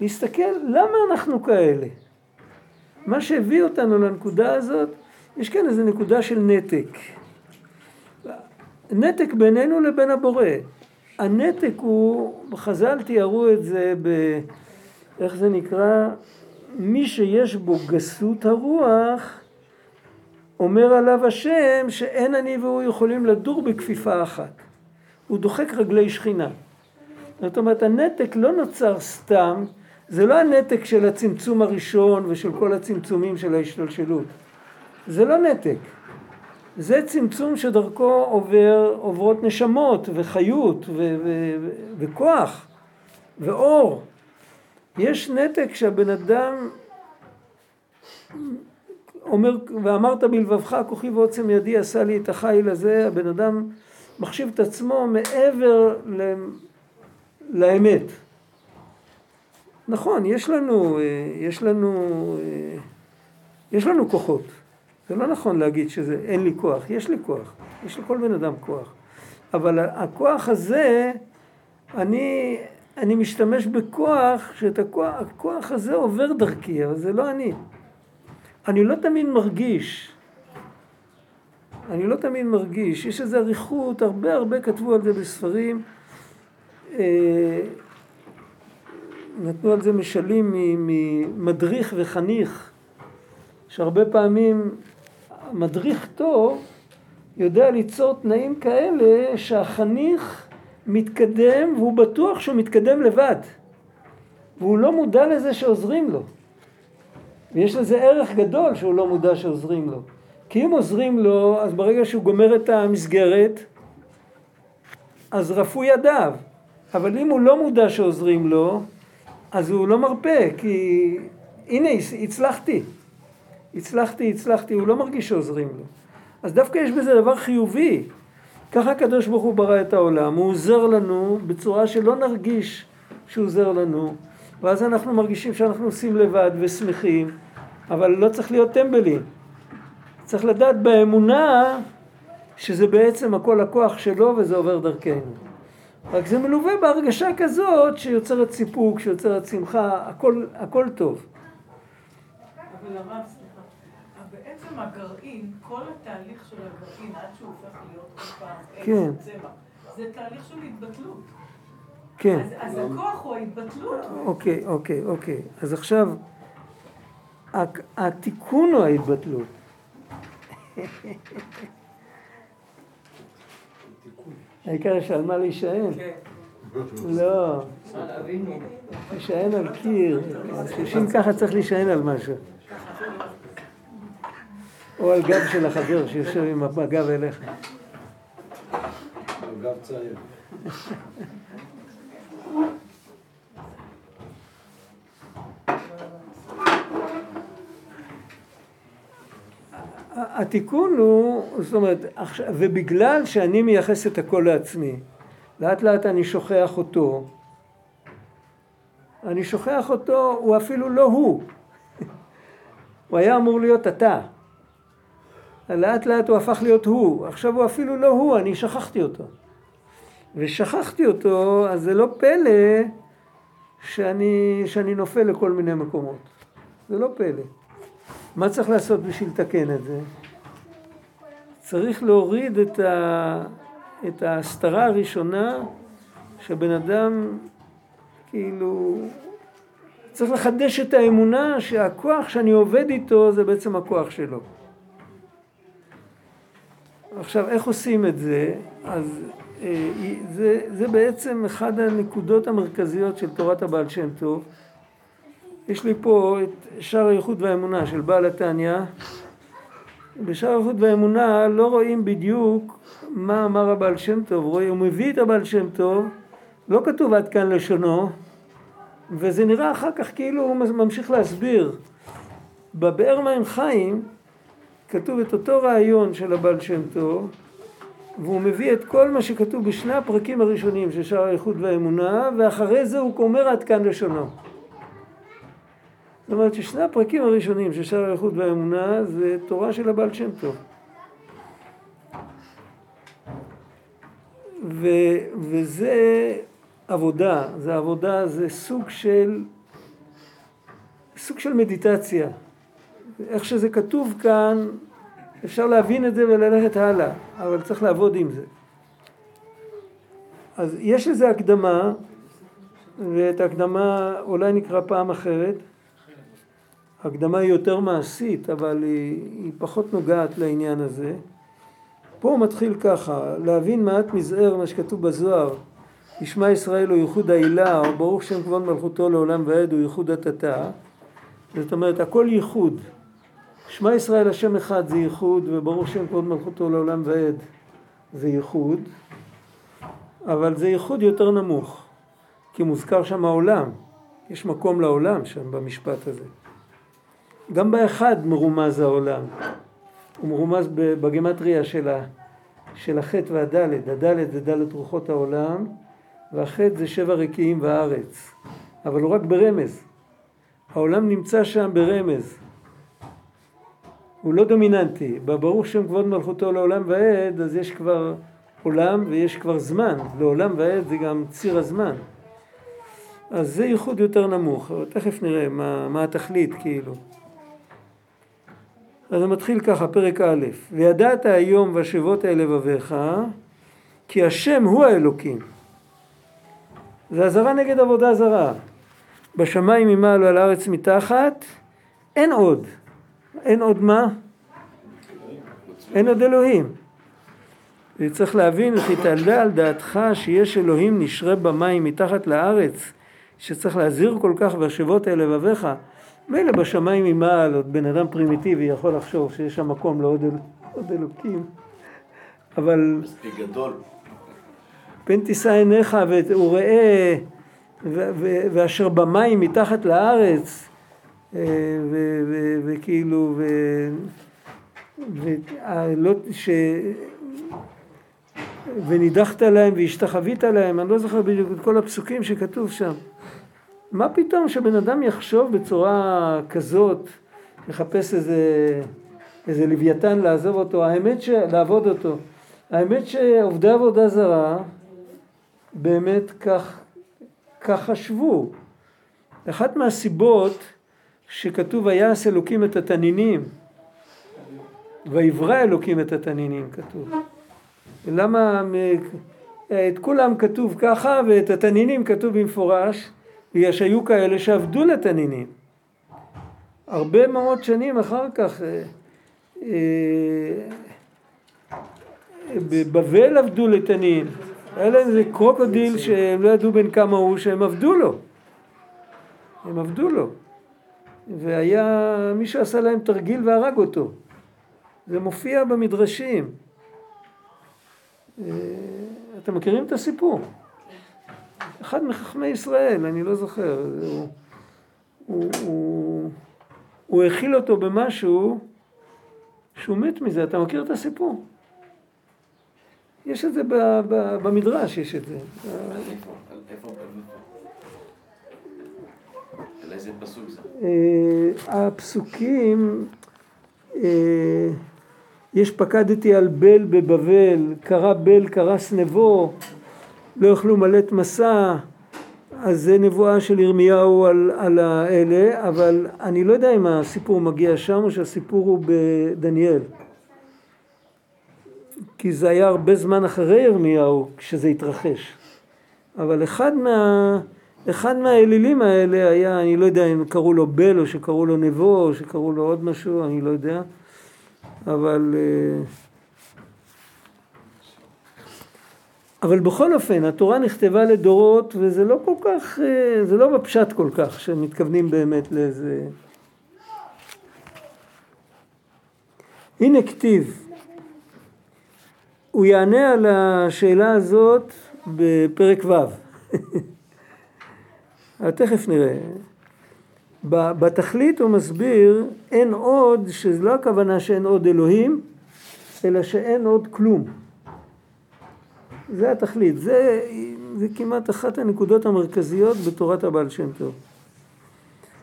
להסתכל למה אנחנו כאלה. מה שהביא אותנו לנקודה הזאת, יש כאן איזו נקודה של נתק. נתק בינינו לבין הבורא. הנתק הוא, חז"ל תיארו את זה ב... איך זה נקרא? מי שיש בו גסות הרוח, אומר עליו השם שאין אני והוא יכולים לדור בכפיפה אחת. הוא דוחק רגלי שכינה. זאת אומרת, הנתק לא נוצר סתם, זה לא הנתק של הצמצום הראשון ושל כל הצמצומים של ההשתלשלות. זה לא נתק. זה צמצום שדרכו עובר, עוברות נשמות וחיות ו- ו- ו- וכוח ואור. יש נתק שהבן אדם אומר, ואמרת בלבבך כוחי ועוצם ידי עשה לי את החיל הזה, הבן אדם מחשיב את עצמו מעבר ל... לאמת. נכון, יש לנו, יש לנו, יש לנו כוחות. זה לא נכון להגיד שזה אין לי כוח, יש לי כוח, יש לכל בן אדם כוח. אבל הכוח הזה, אני, אני משתמש בכוח, שאת הכוח, הכוח הזה עובר דרכי, אבל זה לא אני. אני לא תמיד מרגיש, אני לא תמיד מרגיש, יש איזו אריכות, הרבה הרבה כתבו על זה בספרים, אה, נתנו על זה משלים ממדריך וחניך, שהרבה פעמים מדריך טוב יודע ליצור תנאים כאלה שהחניך מתקדם והוא בטוח שהוא מתקדם לבד והוא לא מודע לזה שעוזרים לו ויש לזה ערך גדול שהוא לא מודע שעוזרים לו. כי אם עוזרים לו אז ברגע שהוא גומר את המסגרת אז רפו ידיו. אבל אם הוא לא מודע שעוזרים לו אז הוא לא מרפה כי הנה הצלחתי. הצלחתי, הצלחתי, הוא לא מרגיש שעוזרים לו. אז דווקא יש בזה דבר חיובי. ככה הקדוש ברוך הוא ברא את העולם, הוא עוזר לנו בצורה שלא נרגיש שהוא עוזר לנו, ואז אנחנו מרגישים שאנחנו עושים לבד ושמחים, אבל לא צריך להיות טמבלים. צריך לדעת באמונה שזה בעצם הכל הכוח שלו וזה עובר דרכנו. רק זה מלווה בהרגשה כזאת שיוצרת סיפוק, שיוצרת שמחה, הכל, הכל טוב. אבל הרב, סליחה, בעצם הגרעין, כל התהליך של הגרעין, עד שהוא הופך להיות כל פעם כן. צמח, זה תהליך של התבטלות. כן. אז, אז הכוח הוא ההתבטלות. אוקיי, אוקיי, אוקיי. אז עכשיו, התיקון הוא ההתבטלות. העיקר יש על מה להישען. לא, להישען על קיר. חושבים ככה צריך להישען על משהו. או על גב של החבר שיושב עם הגב אליך. גב צעיר. התיקון הוא, זאת אומרת, ובגלל שאני מייחס את הכל לעצמי, לאט לאט אני שוכח אותו. אני שוכח אותו, הוא אפילו לא הוא. הוא היה אמור להיות אתה. לאט לאט הוא הפך להיות הוא, עכשיו הוא אפילו לא הוא, אני שכחתי אותו. ושכחתי אותו, אז זה לא פלא שאני, שאני נופל לכל מיני מקומות. זה לא פלא. מה צריך לעשות בשביל לתקן את זה? צריך להוריד את, ה, את ההסתרה הראשונה שבן אדם כאילו צריך לחדש את האמונה שהכוח שאני עובד איתו זה בעצם הכוח שלו. עכשיו איך עושים את זה? אז זה, זה בעצם אחד הנקודות המרכזיות של תורת הבעל שם טוב יש לי פה את שער הייחוד והאמונה של בעל התניא. בשער הייחוד והאמונה לא רואים בדיוק מה אמר הבעל שם טוב, רואים, הוא מביא את הבעל שם טוב, לא כתוב עד כאן לשונו, וזה נראה אחר כך כאילו הוא ממשיך להסביר. בבאר מים חיים כתוב את אותו רעיון של הבעל שם טוב, והוא מביא את כל מה שכתוב בשני הפרקים הראשונים של שער הייחוד והאמונה, ואחרי זה הוא אומר עד כאן לשונו. זאת אומרת ששני הפרקים הראשונים של שער האיכות והאמונה זה תורה של הבעל שם טוב. ו, וזה עבודה, זה עבודה, זה סוג של, סוג של מדיטציה. איך שזה כתוב כאן, אפשר להבין את זה וללכת הלאה, אבל צריך לעבוד עם זה. אז יש לזה הקדמה, ואת ההקדמה אולי נקרא פעם אחרת. ההקדמה היא יותר מעשית, אבל היא, היא פחות נוגעת לעניין הזה. פה הוא מתחיל ככה, להבין מעט מזער מה שכתוב בזוהר, ישמע ישראל הוא ייחוד העילה, או ברוך שם כבוד מלכותו לעולם ועד הוא ייחוד התתה. זאת אומרת, הכל ייחוד. שמע ישראל השם אחד זה ייחוד, וברוך שם כבוד מלכותו לעולם ועד זה ייחוד, אבל זה ייחוד יותר נמוך, כי מוזכר שם העולם, יש מקום לעולם שם במשפט הזה. גם באחד מרומז העולם. הוא מרומז בגמטריה של, ה, של החטא והדלת. הדלת זה דלת רוחות העולם, והחטא זה שבע רקיעים והארץ. אבל הוא רק ברמז. העולם נמצא שם ברמז. הוא לא דומיננטי. בברוך שם כבוד מלכותו לעולם ועד, אז יש כבר עולם ויש כבר זמן. לעולם ועד זה גם ציר הזמן. אז זה ייחוד יותר נמוך, אבל תכף נראה מה, מה התכלית כאילו. אז זה מתחיל ככה, פרק א', וידעת היום והשבות אל לבביך, כי השם הוא האלוקים. זה אזהרה נגד עבודה זרה. בשמיים ממעל ועל הארץ מתחת, אין עוד. אין עוד מה? אין עוד אלוהים. וצריך להבין, וכי תעלה על דעתך שיש אלוהים נשרה במים מתחת לארץ, שצריך להזהיר כל כך והשבות אל לבביך. מילא בשמיים ממעל, עוד בן אדם פרימיטיבי יכול לחשוב שיש שם מקום לעוד אל, אלוקים, אבל מספיק גדול. פן תישא עיניך וראה ו- ו- ואשר במים מתחת לארץ וכאילו ו- ו- לא- ש- ונידחת להם והשתחווית להם, אני לא זוכר בדיוק את כל הפסוקים שכתוב שם. מה פתאום שבן אדם יחשוב בצורה כזאת, לחפש איזה, איזה לוויתן לעזוב אותו, האמת ש... לעבוד אותו. האמת שעובדי עבודה זרה באמת כך, כך חשבו. אחת מהסיבות שכתוב ויעש אלוקים את התנינים, ויברא אלוקים את התנינים כתוב. למה את כולם כתוב ככה ואת התנינים כתוב במפורש? בגלל שהיו כאלה שעבדו לתנינים. הרבה מאוד שנים אחר כך אה, אה, בבבל עבדו לתנין. היה להם איזה קרוקודיל שהם לא ידעו בין כמה הוא, שהם עבדו לו. הם עבדו לו. והיה, מי שעשה להם תרגיל והרג אותו. זה מופיע במדרשים. אה, אתם מכירים את הסיפור? אחד מחכמי ישראל, אני לא זוכר, הוא, הוא, הכיל אותו במשהו שהוא מת מזה, אתה מכיר את הסיפור? יש את זה במדרש, יש את זה. איזה פסוק זה? אה, הפסוקים, אה, יש פקדתי על בל בבבל, קרא בל, קרא סנבו, לא יוכלו מלט מסע, אז זה נבואה של ירמיהו על, על האלה, אבל אני לא יודע אם הסיפור מגיע שם או שהסיפור הוא בדניאל. כי זה היה הרבה זמן אחרי ירמיהו כשזה התרחש. אבל אחד, מה, אחד מהאלילים האלה היה, אני לא יודע אם קראו לו בל או שקראו לו נבו או שקראו לו עוד משהו, אני לא יודע. אבל... אה, אבל בכל אופן, התורה נכתבה לדורות וזה לא כל כך, אה, זה לא בפשט כל כך, שמתכוונים באמת לאיזה... הנה כתיב, הוא יענה על השאלה הזאת בפרק ו'. תכף נראה. בתכלית הוא מסביר אין עוד, שזה לא הכוונה שאין עוד אלוהים, אלא שאין עוד כלום. זה התכלית, זה, זה כמעט אחת הנקודות המרכזיות בתורת הבעל שם טוב.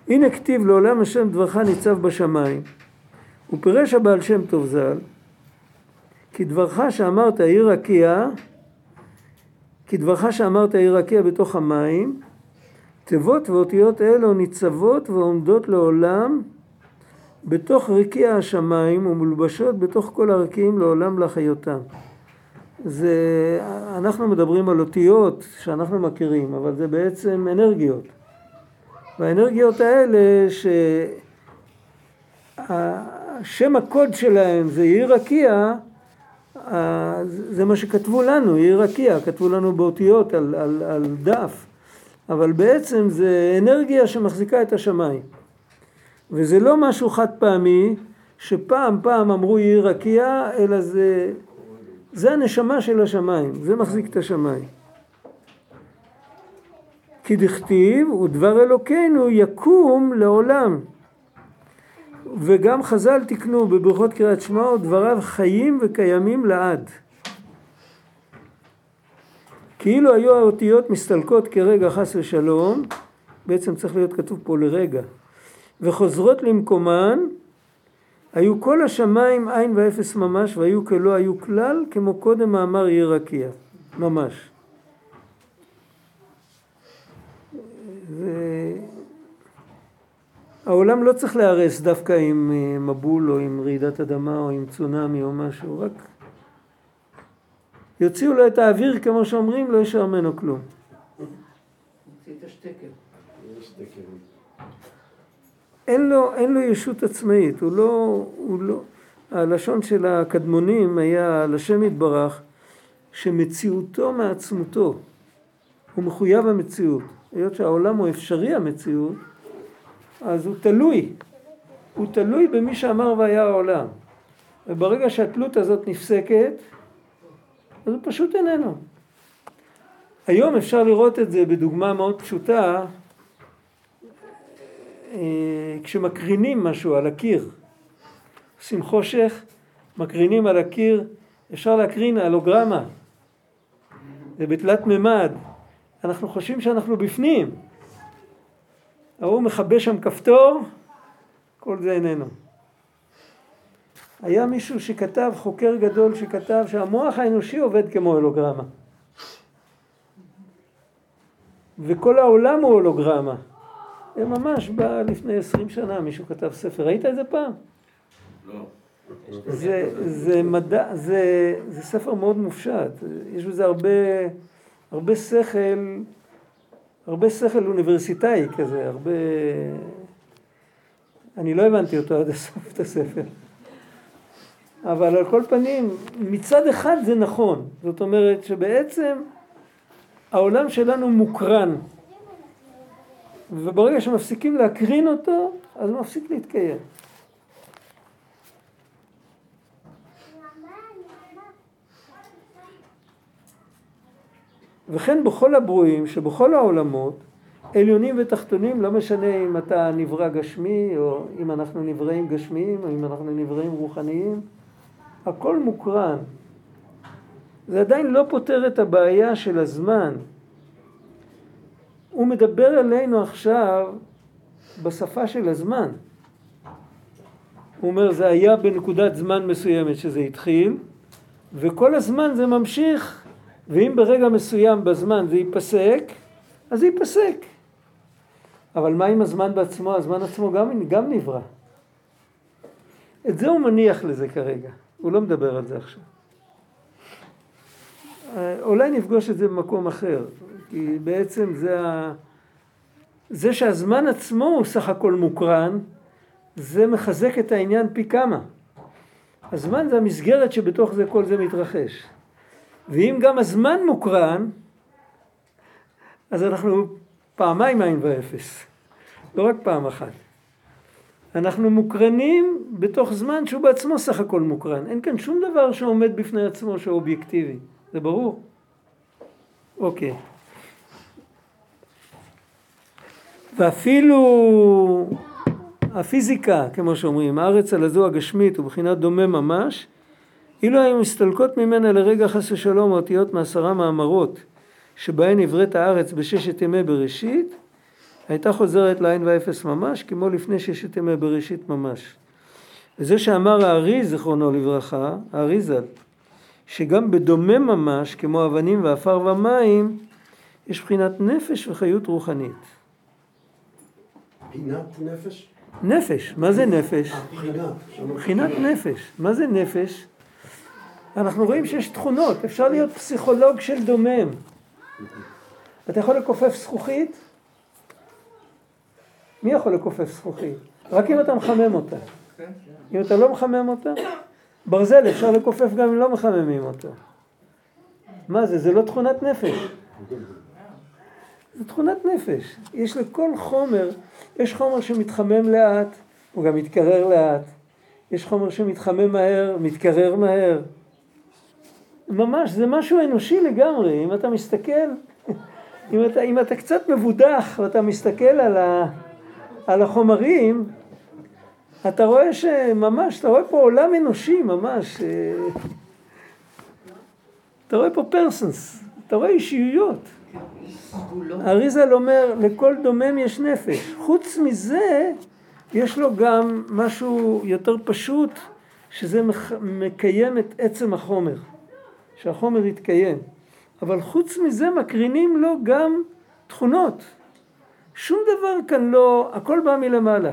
הנה כתיב לעולם השם דברך ניצב בשמיים. הוא פירש הבעל שם טוב ז"ל כדברך שאמרת עיר רקיע, כדברך שאמרת עיר רקיע בתוך המים, תיבות ואותיות אלו ניצבות ועומדות לעולם בתוך רקיע השמיים ומולבשות בתוך כל הרקיעים לעולם להחיותם. זה, אנחנו מדברים על אותיות שאנחנו מכירים, אבל זה בעצם אנרגיות. והאנרגיות האלה ששם הקוד שלהם זה יהי רקיע, זה מה שכתבו לנו, יהי רקיע, כתבו לנו באותיות על, על, על דף, אבל בעצם זה אנרגיה שמחזיקה את השמיים. וזה לא משהו חד פעמי, שפעם פעם אמרו יהי רקיע, אלא זה זה הנשמה של השמיים, זה מחזיק את השמיים. כי דכתיב, ודבר אלוקינו יקום לעולם. וגם חז"ל תיקנו בברכות קריאת שמע, ודבריו חיים וקיימים לעד. כאילו היו האותיות מסתלקות כרגע חס ושלום, בעצם צריך להיות כתוב פה לרגע, וחוזרות למקומן היו כל השמיים עין ואפס ממש והיו כלא היו כלל כמו קודם מאמר יהי רקיע ממש. ו... העולם לא צריך להיהרס דווקא עם אה, מבול או עם רעידת אדמה או עם צונאמי או משהו, רק יוציאו לו את האוויר כמו שאומרים, לא יישאר ממנו כלום. אין לו, אין לו ישות עצמאית, הוא לא, הוא לא, הלשון של הקדמונים היה על השם יתברך שמציאותו מעצמותו, הוא מחויב המציאות, היות שהעולם הוא אפשרי המציאות, אז הוא תלוי, הוא תלוי במי שאמר והיה העולם, וברגע שהתלות הזאת נפסקת, אז הוא פשוט איננו. היום אפשר לראות את זה בדוגמה מאוד פשוטה אה, כשמקרינים משהו על הקיר, עושים חושך, מקרינים על הקיר, אפשר להקרין הלוגרמה, זה בתלת מימד, אנחנו חושבים שאנחנו בפנים, ההוא מכבה שם כפתור, כל זה איננו. היה מישהו שכתב, חוקר גדול שכתב שהמוח האנושי עובד כמו הולוגרמה. וכל העולם הוא הולוגרמה. זה ממש בא לפני עשרים שנה, מישהו כתב ספר, ראית את זה פעם? לא. זה, זה מדע, זה, זה ספר מאוד מופשט, יש בזה הרבה, הרבה שכל, הרבה שכל אוניברסיטאי כזה, הרבה... אני לא הבנתי אותו עד הסוף, את הספר. אבל על כל פנים, מצד אחד זה נכון, זאת אומרת שבעצם העולם שלנו מוקרן, וברגע שמפסיקים להקרין אותו, אז הוא מפסיק להתקיים. וכן בכל הברואים שבכל העולמות, עליונים ותחתונים, לא משנה אם אתה נברא גשמי, או אם אנחנו נבראים גשמיים, או אם אנחנו נבראים רוחניים, הכל מוקרן. זה עדיין לא פותר את הבעיה של הזמן. הוא מדבר אלינו עכשיו בשפה של הזמן. הוא אומר, זה היה בנקודת זמן מסוימת שזה התחיל, וכל הזמן זה ממשיך, ואם ברגע מסוים בזמן זה ייפסק, אז זה ייפסק. אבל מה עם הזמן בעצמו? הזמן עצמו גם, גם נברא. את זה הוא מניח לזה כרגע, הוא לא מדבר על זה עכשיו. אה, אולי נפגוש את זה במקום אחר, כי בעצם זה, ה... זה שהזמן עצמו הוא סך הכל מוקרן, זה מחזק את העניין פי כמה. הזמן זה המסגרת שבתוך זה כל זה מתרחש. ואם גם הזמן מוקרן, אז אנחנו פעמיים עין ואפס, לא רק פעם אחת. אנחנו מוקרנים בתוך זמן שהוא בעצמו סך הכל מוקרן. אין כאן שום דבר שעומד בפני עצמו שהוא אובייקטיבי. זה ברור? אוקיי. ואפילו הפיזיקה, כמו שאומרים, הארץ על הזו הגשמית הוא בחינת דומה ממש, אילו היו מסתלקות ממנה לרגע חס ושלום האותיות מעשרה מאמרות שבהן נבראת הארץ בששת ימי בראשית, הייתה חוזרת לעין ואפס ממש, כמו לפני ששת ימי בראשית ממש. וזה שאמר הארי, זיכרונו לברכה, הארי ז"ל, שגם בדומה ממש, כמו אבנים ועפר ומים, יש בחינת נפש וחיות רוחנית. בחינת נפש? נפש, מה זה נפש? בחינת נפש, מה זה נפש? אנחנו רואים שיש תכונות, אפשר להיות פסיכולוג של דומם. אתה יכול לכופף זכוכית? מי יכול לכופף זכוכית? רק אם אתה מחמם אותה. אם אתה לא מחמם אותה, ברזל אפשר לכופף גם אם לא מחממים אותו. מה זה? זה לא תכונת נפש. זה תכונת נפש. יש לכל חומר, יש חומר שמתחמם לאט, הוא גם מתקרר לאט. יש חומר שמתחמם מהר, מתקרר מהר. ממש, זה משהו אנושי לגמרי. אם אתה מסתכל, אם אתה, אם אתה קצת מבודח ואתה מסתכל על, ה, על החומרים, אתה רואה שממש, אתה רואה פה עולם אנושי ממש. אה, אתה רואה פה פרסונס, אתה רואה אישיויות. אריזל אומר, לכל דומם יש נפש. חוץ מזה, יש לו גם משהו יותר פשוט, שזה מקיים את עצם החומר. שהחומר יתקיים. אבל חוץ מזה מקרינים לו גם תכונות. שום דבר כאן לא, הכל בא מלמעלה.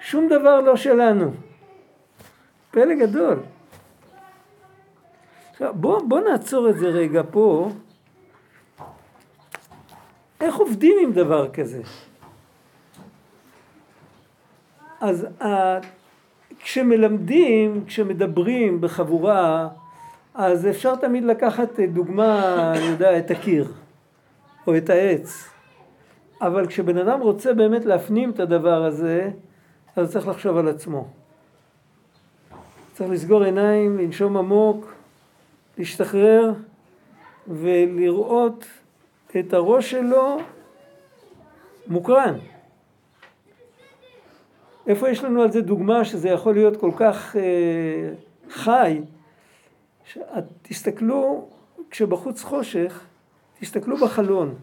שום דבר לא שלנו. פלא גדול. עכשיו בוא, בוא נעצור את זה רגע פה. איך עובדים עם דבר כזה? אז ה... כשמלמדים, כשמדברים בחבורה, אז אפשר תמיד לקחת דוגמה, אני יודע, את הקיר או את העץ. אבל כשבן אדם רוצה באמת להפנים את הדבר הזה, אז צריך לחשוב על עצמו. צריך לסגור עיניים, לנשום עמוק, להשתחרר ולראות את הראש שלו מוקרן. איפה יש לנו על זה דוגמה שזה יכול להיות כל כך אה, חי? תסתכלו, כשבחוץ חושך, תסתכלו בחלון.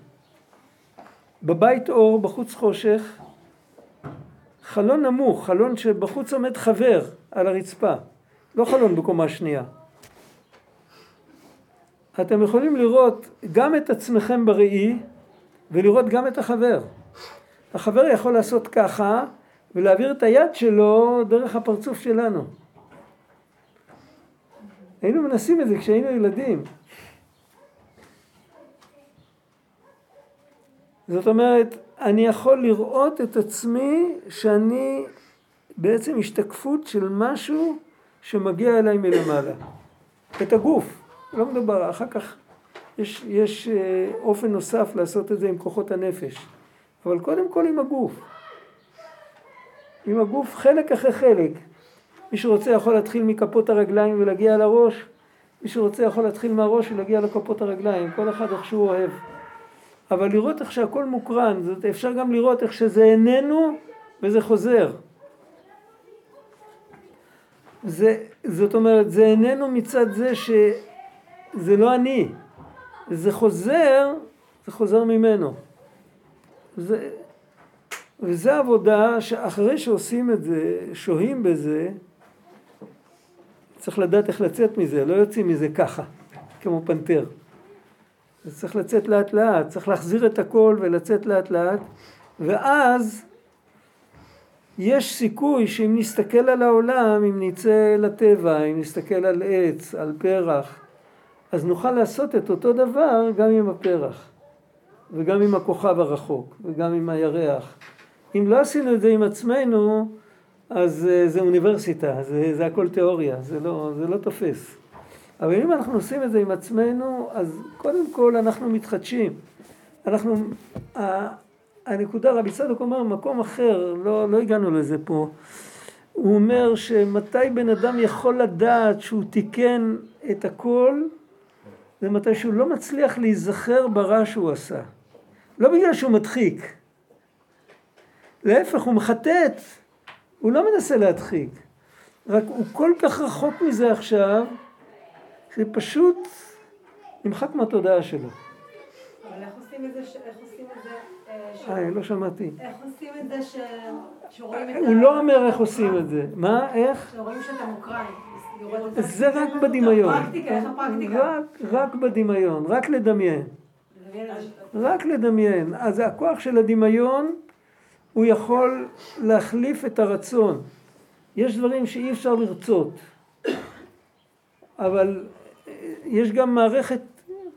בבית אור, בחוץ חושך, חלון נמוך, חלון שבחוץ עומד חבר על הרצפה, לא חלון בקומה שנייה. אתם יכולים לראות גם את עצמכם בראי ולראות גם את החבר. החבר יכול לעשות ככה ולהעביר את היד שלו דרך הפרצוף שלנו. היינו מנסים את זה כשהיינו ילדים. זאת אומרת, אני יכול לראות את עצמי שאני בעצם השתקפות של משהו שמגיע אליי מלמעלה. את הגוף, לא מדובר, אחר כך יש, יש אה, אופן נוסף לעשות את זה עם כוחות הנפש, אבל קודם כל עם הגוף. עם הגוף חלק אחרי חלק. מי שרוצה יכול להתחיל מכפות הרגליים ולהגיע לראש, מי שרוצה יכול להתחיל מהראש ולהגיע לכפות הרגליים, כל אחד איך שהוא אוהב. אבל לראות איך שהכל מוקרן, זאת, אפשר גם לראות איך שזה איננו וזה חוזר. זה, זאת אומרת, זה איננו מצד זה שזה לא אני, זה חוזר, זה חוזר ממנו. זה, וזו עבודה שאחרי שעושים את זה, שוהים בזה, צריך לדעת איך לצאת מזה, לא יוצאים מזה ככה, כמו פנתר. אז צריך לצאת לאט לאט, צריך להחזיר את הכל ולצאת לאט לאט, ואז יש סיכוי שאם נסתכל על העולם, אם נצא לטבע, אם נסתכל על עץ, על פרח, אז נוכל לעשות את אותו דבר גם עם הפרח, וגם עם הכוכב הרחוק, וגם עם הירח. אם לא עשינו את זה עם עצמנו, אז אה, זה אוניברסיטה, זה, זה הכל תיאוריה, זה לא, זה לא תופס. אבל אם אנחנו עושים את זה עם עצמנו, אז קודם כל אנחנו מתחדשים. אנחנו, הנקודה, רבי צדוק אומר במקום אחר, לא, לא הגענו לזה פה, הוא אומר שמתי בן אדם יכול לדעת שהוא תיקן את הכל, זה מתי שהוא לא מצליח להיזכר ברע שהוא עשה. לא בגלל שהוא מדחיק, להפך הוא מחטט, הוא לא מנסה להדחיק, רק הוא כל כך רחוק מזה עכשיו, שפשוט נמחק מהתודעה שלו. אבל איך עושים את זה, איך עושים את זה, אה, אה, לא שמעתי. איך עושים את זה ש... שרואים את הוא לא אומר איך עושים את זה. מה? איך? שרואים שאתה מוקרן. זה רק בדמיון. רק בדמיון, רק לדמיין. רק לדמיין. אז הכוח של הדמיון הוא יכול להחליף את הרצון. יש דברים שאי אפשר לרצות, אבל יש גם מערכת,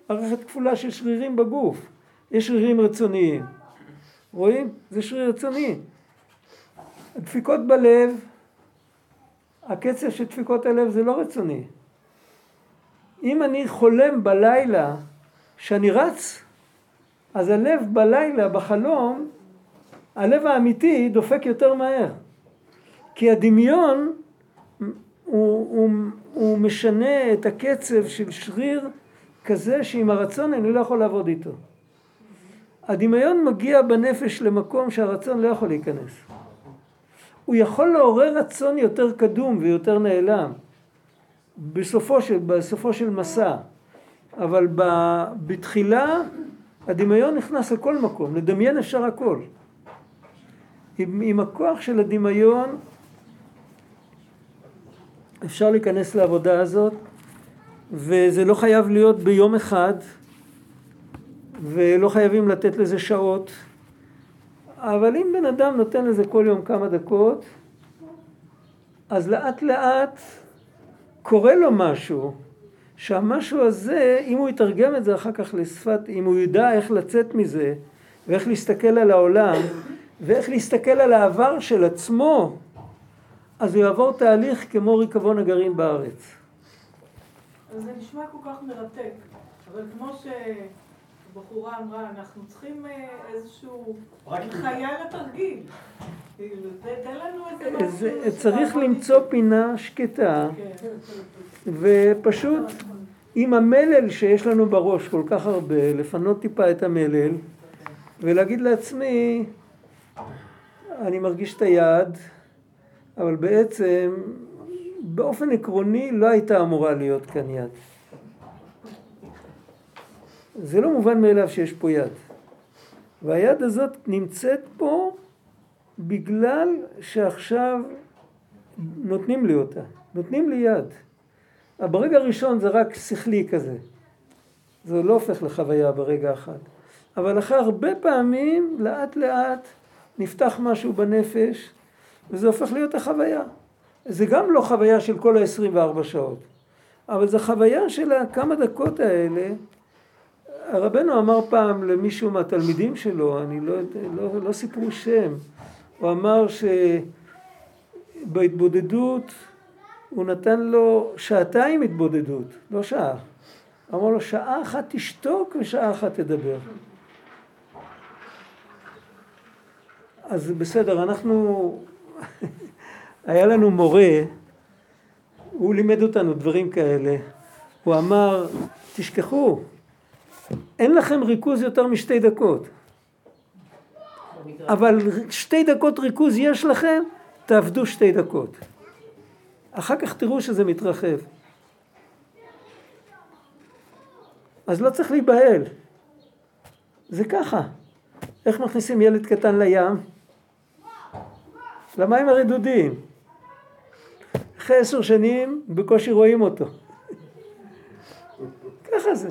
מערכת כפולה של שרירים בגוף. יש שרירים רצוניים. רואים? זה שריר רצוני. הדפיקות בלב, הקצב של דפיקות הלב זה לא רצוני. אם אני חולם בלילה שאני רץ, אז הלב בלילה, בחלום, הלב האמיתי דופק יותר מהר. כי הדמיון הוא, הוא, הוא משנה את הקצב של שריר כזה שעם הרצון אני לא יכול לעבוד איתו. הדמיון מגיע בנפש למקום שהרצון לא יכול להיכנס. הוא יכול לעורר רצון יותר קדום ויותר נעלם בסופו של, בסופו של מסע, אבל ב, בתחילה הדמיון נכנס לכל מקום, לדמיין אפשר הכל. עם, עם הכוח של הדמיון אפשר להיכנס לעבודה הזאת וזה לא חייב להיות ביום אחד ולא חייבים לתת לזה שעות. אבל אם בן אדם נותן לזה כל יום כמה דקות אז לאט לאט קורה לו משהו שהמשהו הזה, אם הוא יתרגם את זה אחר כך לשפת, אם הוא ידע איך לצאת מזה ואיך להסתכל על העולם ואיך להסתכל על העבר של עצמו, אז הוא יעבור תהליך כמו ריקבון הגרעין בארץ. אז זה נשמע כל כך מרתק, אבל כמו שבחורה אמרה, אנחנו צריכים אה, איזשהו הנחיה לתרגיל. כאילו, תן לנו איזה משהו... צריך למצוא פינה שקטה, כן. ופשוט עם המלל שיש לנו בראש כל כך הרבה, לפנות טיפה את המלל, ולהגיד לעצמי, אני מרגיש את היד, אבל בעצם באופן עקרוני לא הייתה אמורה להיות כאן יד. זה לא מובן מאליו שיש פה יד. והיד הזאת נמצאת פה בגלל שעכשיו נותנים לי אותה. נותנים לי יד. ברגע הראשון זה רק שכלי כזה. זה לא הופך לחוויה ברגע אחד. אבל אחרי הרבה פעמים, לאט לאט, נפתח משהו בנפש, וזה הופך להיות החוויה. זה גם לא חוויה של כל ה-24 שעות, אבל זו חוויה של הכמה דקות האלה. רבנו אמר פעם למישהו מהתלמידים שלו, אני לא, לא, לא סיפרו שם, הוא אמר שבהתבודדות הוא נתן לו שעתיים התבודדות, לא שעה. אמר לו שעה אחת תשתוק ושעה אחת תדבר. אז בסדר, אנחנו, היה לנו מורה, הוא לימד אותנו דברים כאלה, הוא אמר, תשכחו, אין לכם ריכוז יותר משתי דקות, אבל שתי דקות ריכוז יש לכם, תעבדו שתי דקות. אחר כך תראו שזה מתרחב. אז לא צריך להיבהל. זה ככה. איך מכניסים ילד קטן לים? למים הרדודים. אחרי עשר שנים בקושי רואים אותו. ככה זה.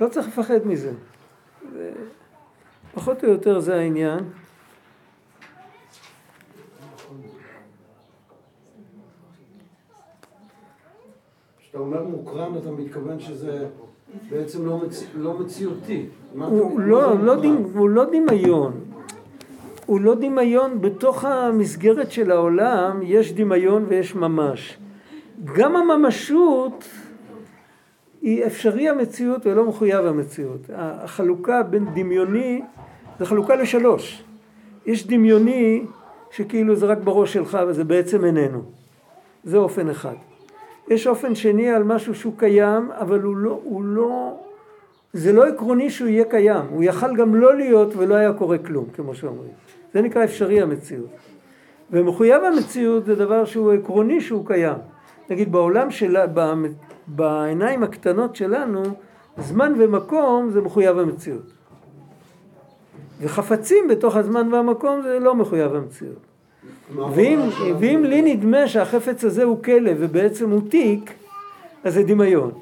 לא צריך לפחד מזה. זה... פחות או יותר זה העניין. כשאתה אומר מוקרן אתה מתכוון שזה בעצם לא, מצ... לא מציאותי. הוא לא, לא, דמ... הוא לא דמיון. הוא לא דמיון, בתוך המסגרת של העולם יש דמיון ויש ממש. גם הממשות היא אפשרי המציאות ולא מחויב המציאות. החלוקה בין דמיוני, זה חלוקה לשלוש. יש דמיוני שכאילו זה רק בראש שלך וזה בעצם איננו. זה אופן אחד. יש אופן שני על משהו שהוא קיים, אבל הוא לא, הוא לא, זה לא עקרוני שהוא יהיה קיים. הוא יכל גם לא להיות ולא היה קורה כלום, כמו שאומרים. זה נקרא אפשרי המציאות. ומחויב המציאות זה דבר שהוא עקרוני שהוא קיים. נגיד בעולם שלה, בעיניים הקטנות שלנו, זמן ומקום זה מחויב המציאות. וחפצים בתוך הזמן והמקום זה לא מחויב המציאות. ואם, ואם לי נדמה שהחפץ הזה הוא כלב ובעצם הוא תיק, אז זה דמיון.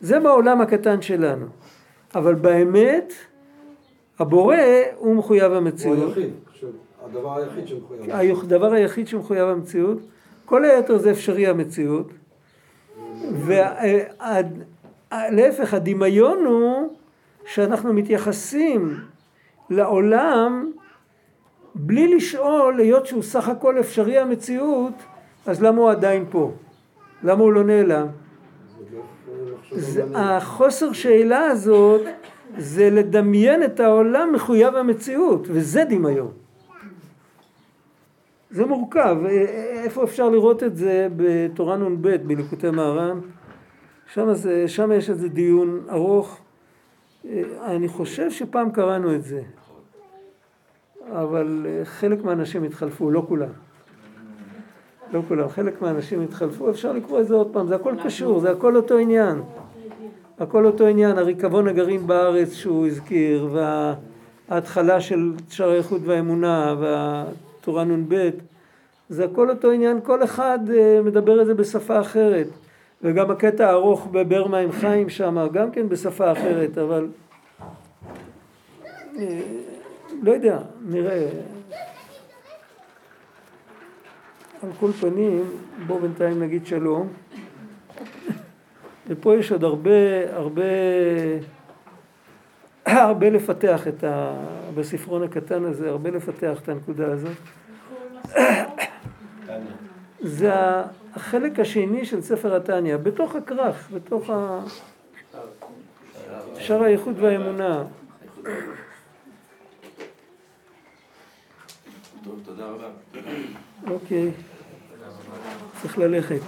זה בעולם הקטן שלנו. אבל באמת, הבורא הוא מחויב המציאות. הוא היחיד, הדבר היחיד שמחויב. הדבר היחיד שמחויב המציאות. כל היתר זה אפשרי המציאות. ולהפך, הדמיון הוא שאנחנו מתייחסים לעולם בלי לשאול, היות שהוא סך הכל אפשרי המציאות, אז למה הוא עדיין פה? למה הוא לא נעלם? זה, החוסר שאלה הזאת זה לדמיין את העולם מחויב המציאות, וזה דמיון. זה מורכב. איפה אפשר לראות את זה בתורה נ"ב, בליקוטי מהר"ן? שם, זה, שם יש איזה דיון ארוך. אני חושב שפעם קראנו את זה. אבל אה, חלק מהאנשים התחלפו, לא כולם. לא כולם, חלק מהאנשים התחלפו, אפשר לקרוא את זה עוד פעם, זה הכל קשור, זה הכל אותו עניין. הכל אותו עניין, הריקבון הגרעין בארץ שהוא הזכיר, וההתחלה של שער האיכות והאמונה, והתורה נ"ב, זה הכל אותו עניין, כל אחד אה, מדבר את זה בשפה אחרת. וגם הקטע הארוך בברמה עם חיים שם, גם כן בשפה אחרת, אבל... אה, לא יודע, נראה. על כל פנים, בואו בינתיים נגיד שלום. ופה יש עוד הרבה, הרבה, הרבה לפתח את ה... בספרון הקטן הזה, הרבה לפתח את הנקודה הזאת. זה החלק השני של ספר התניא, בתוך הכרך, בתוך ה... שער האיכות והאמונה. טוב, תודה רבה. אוקיי, צריך ללכת.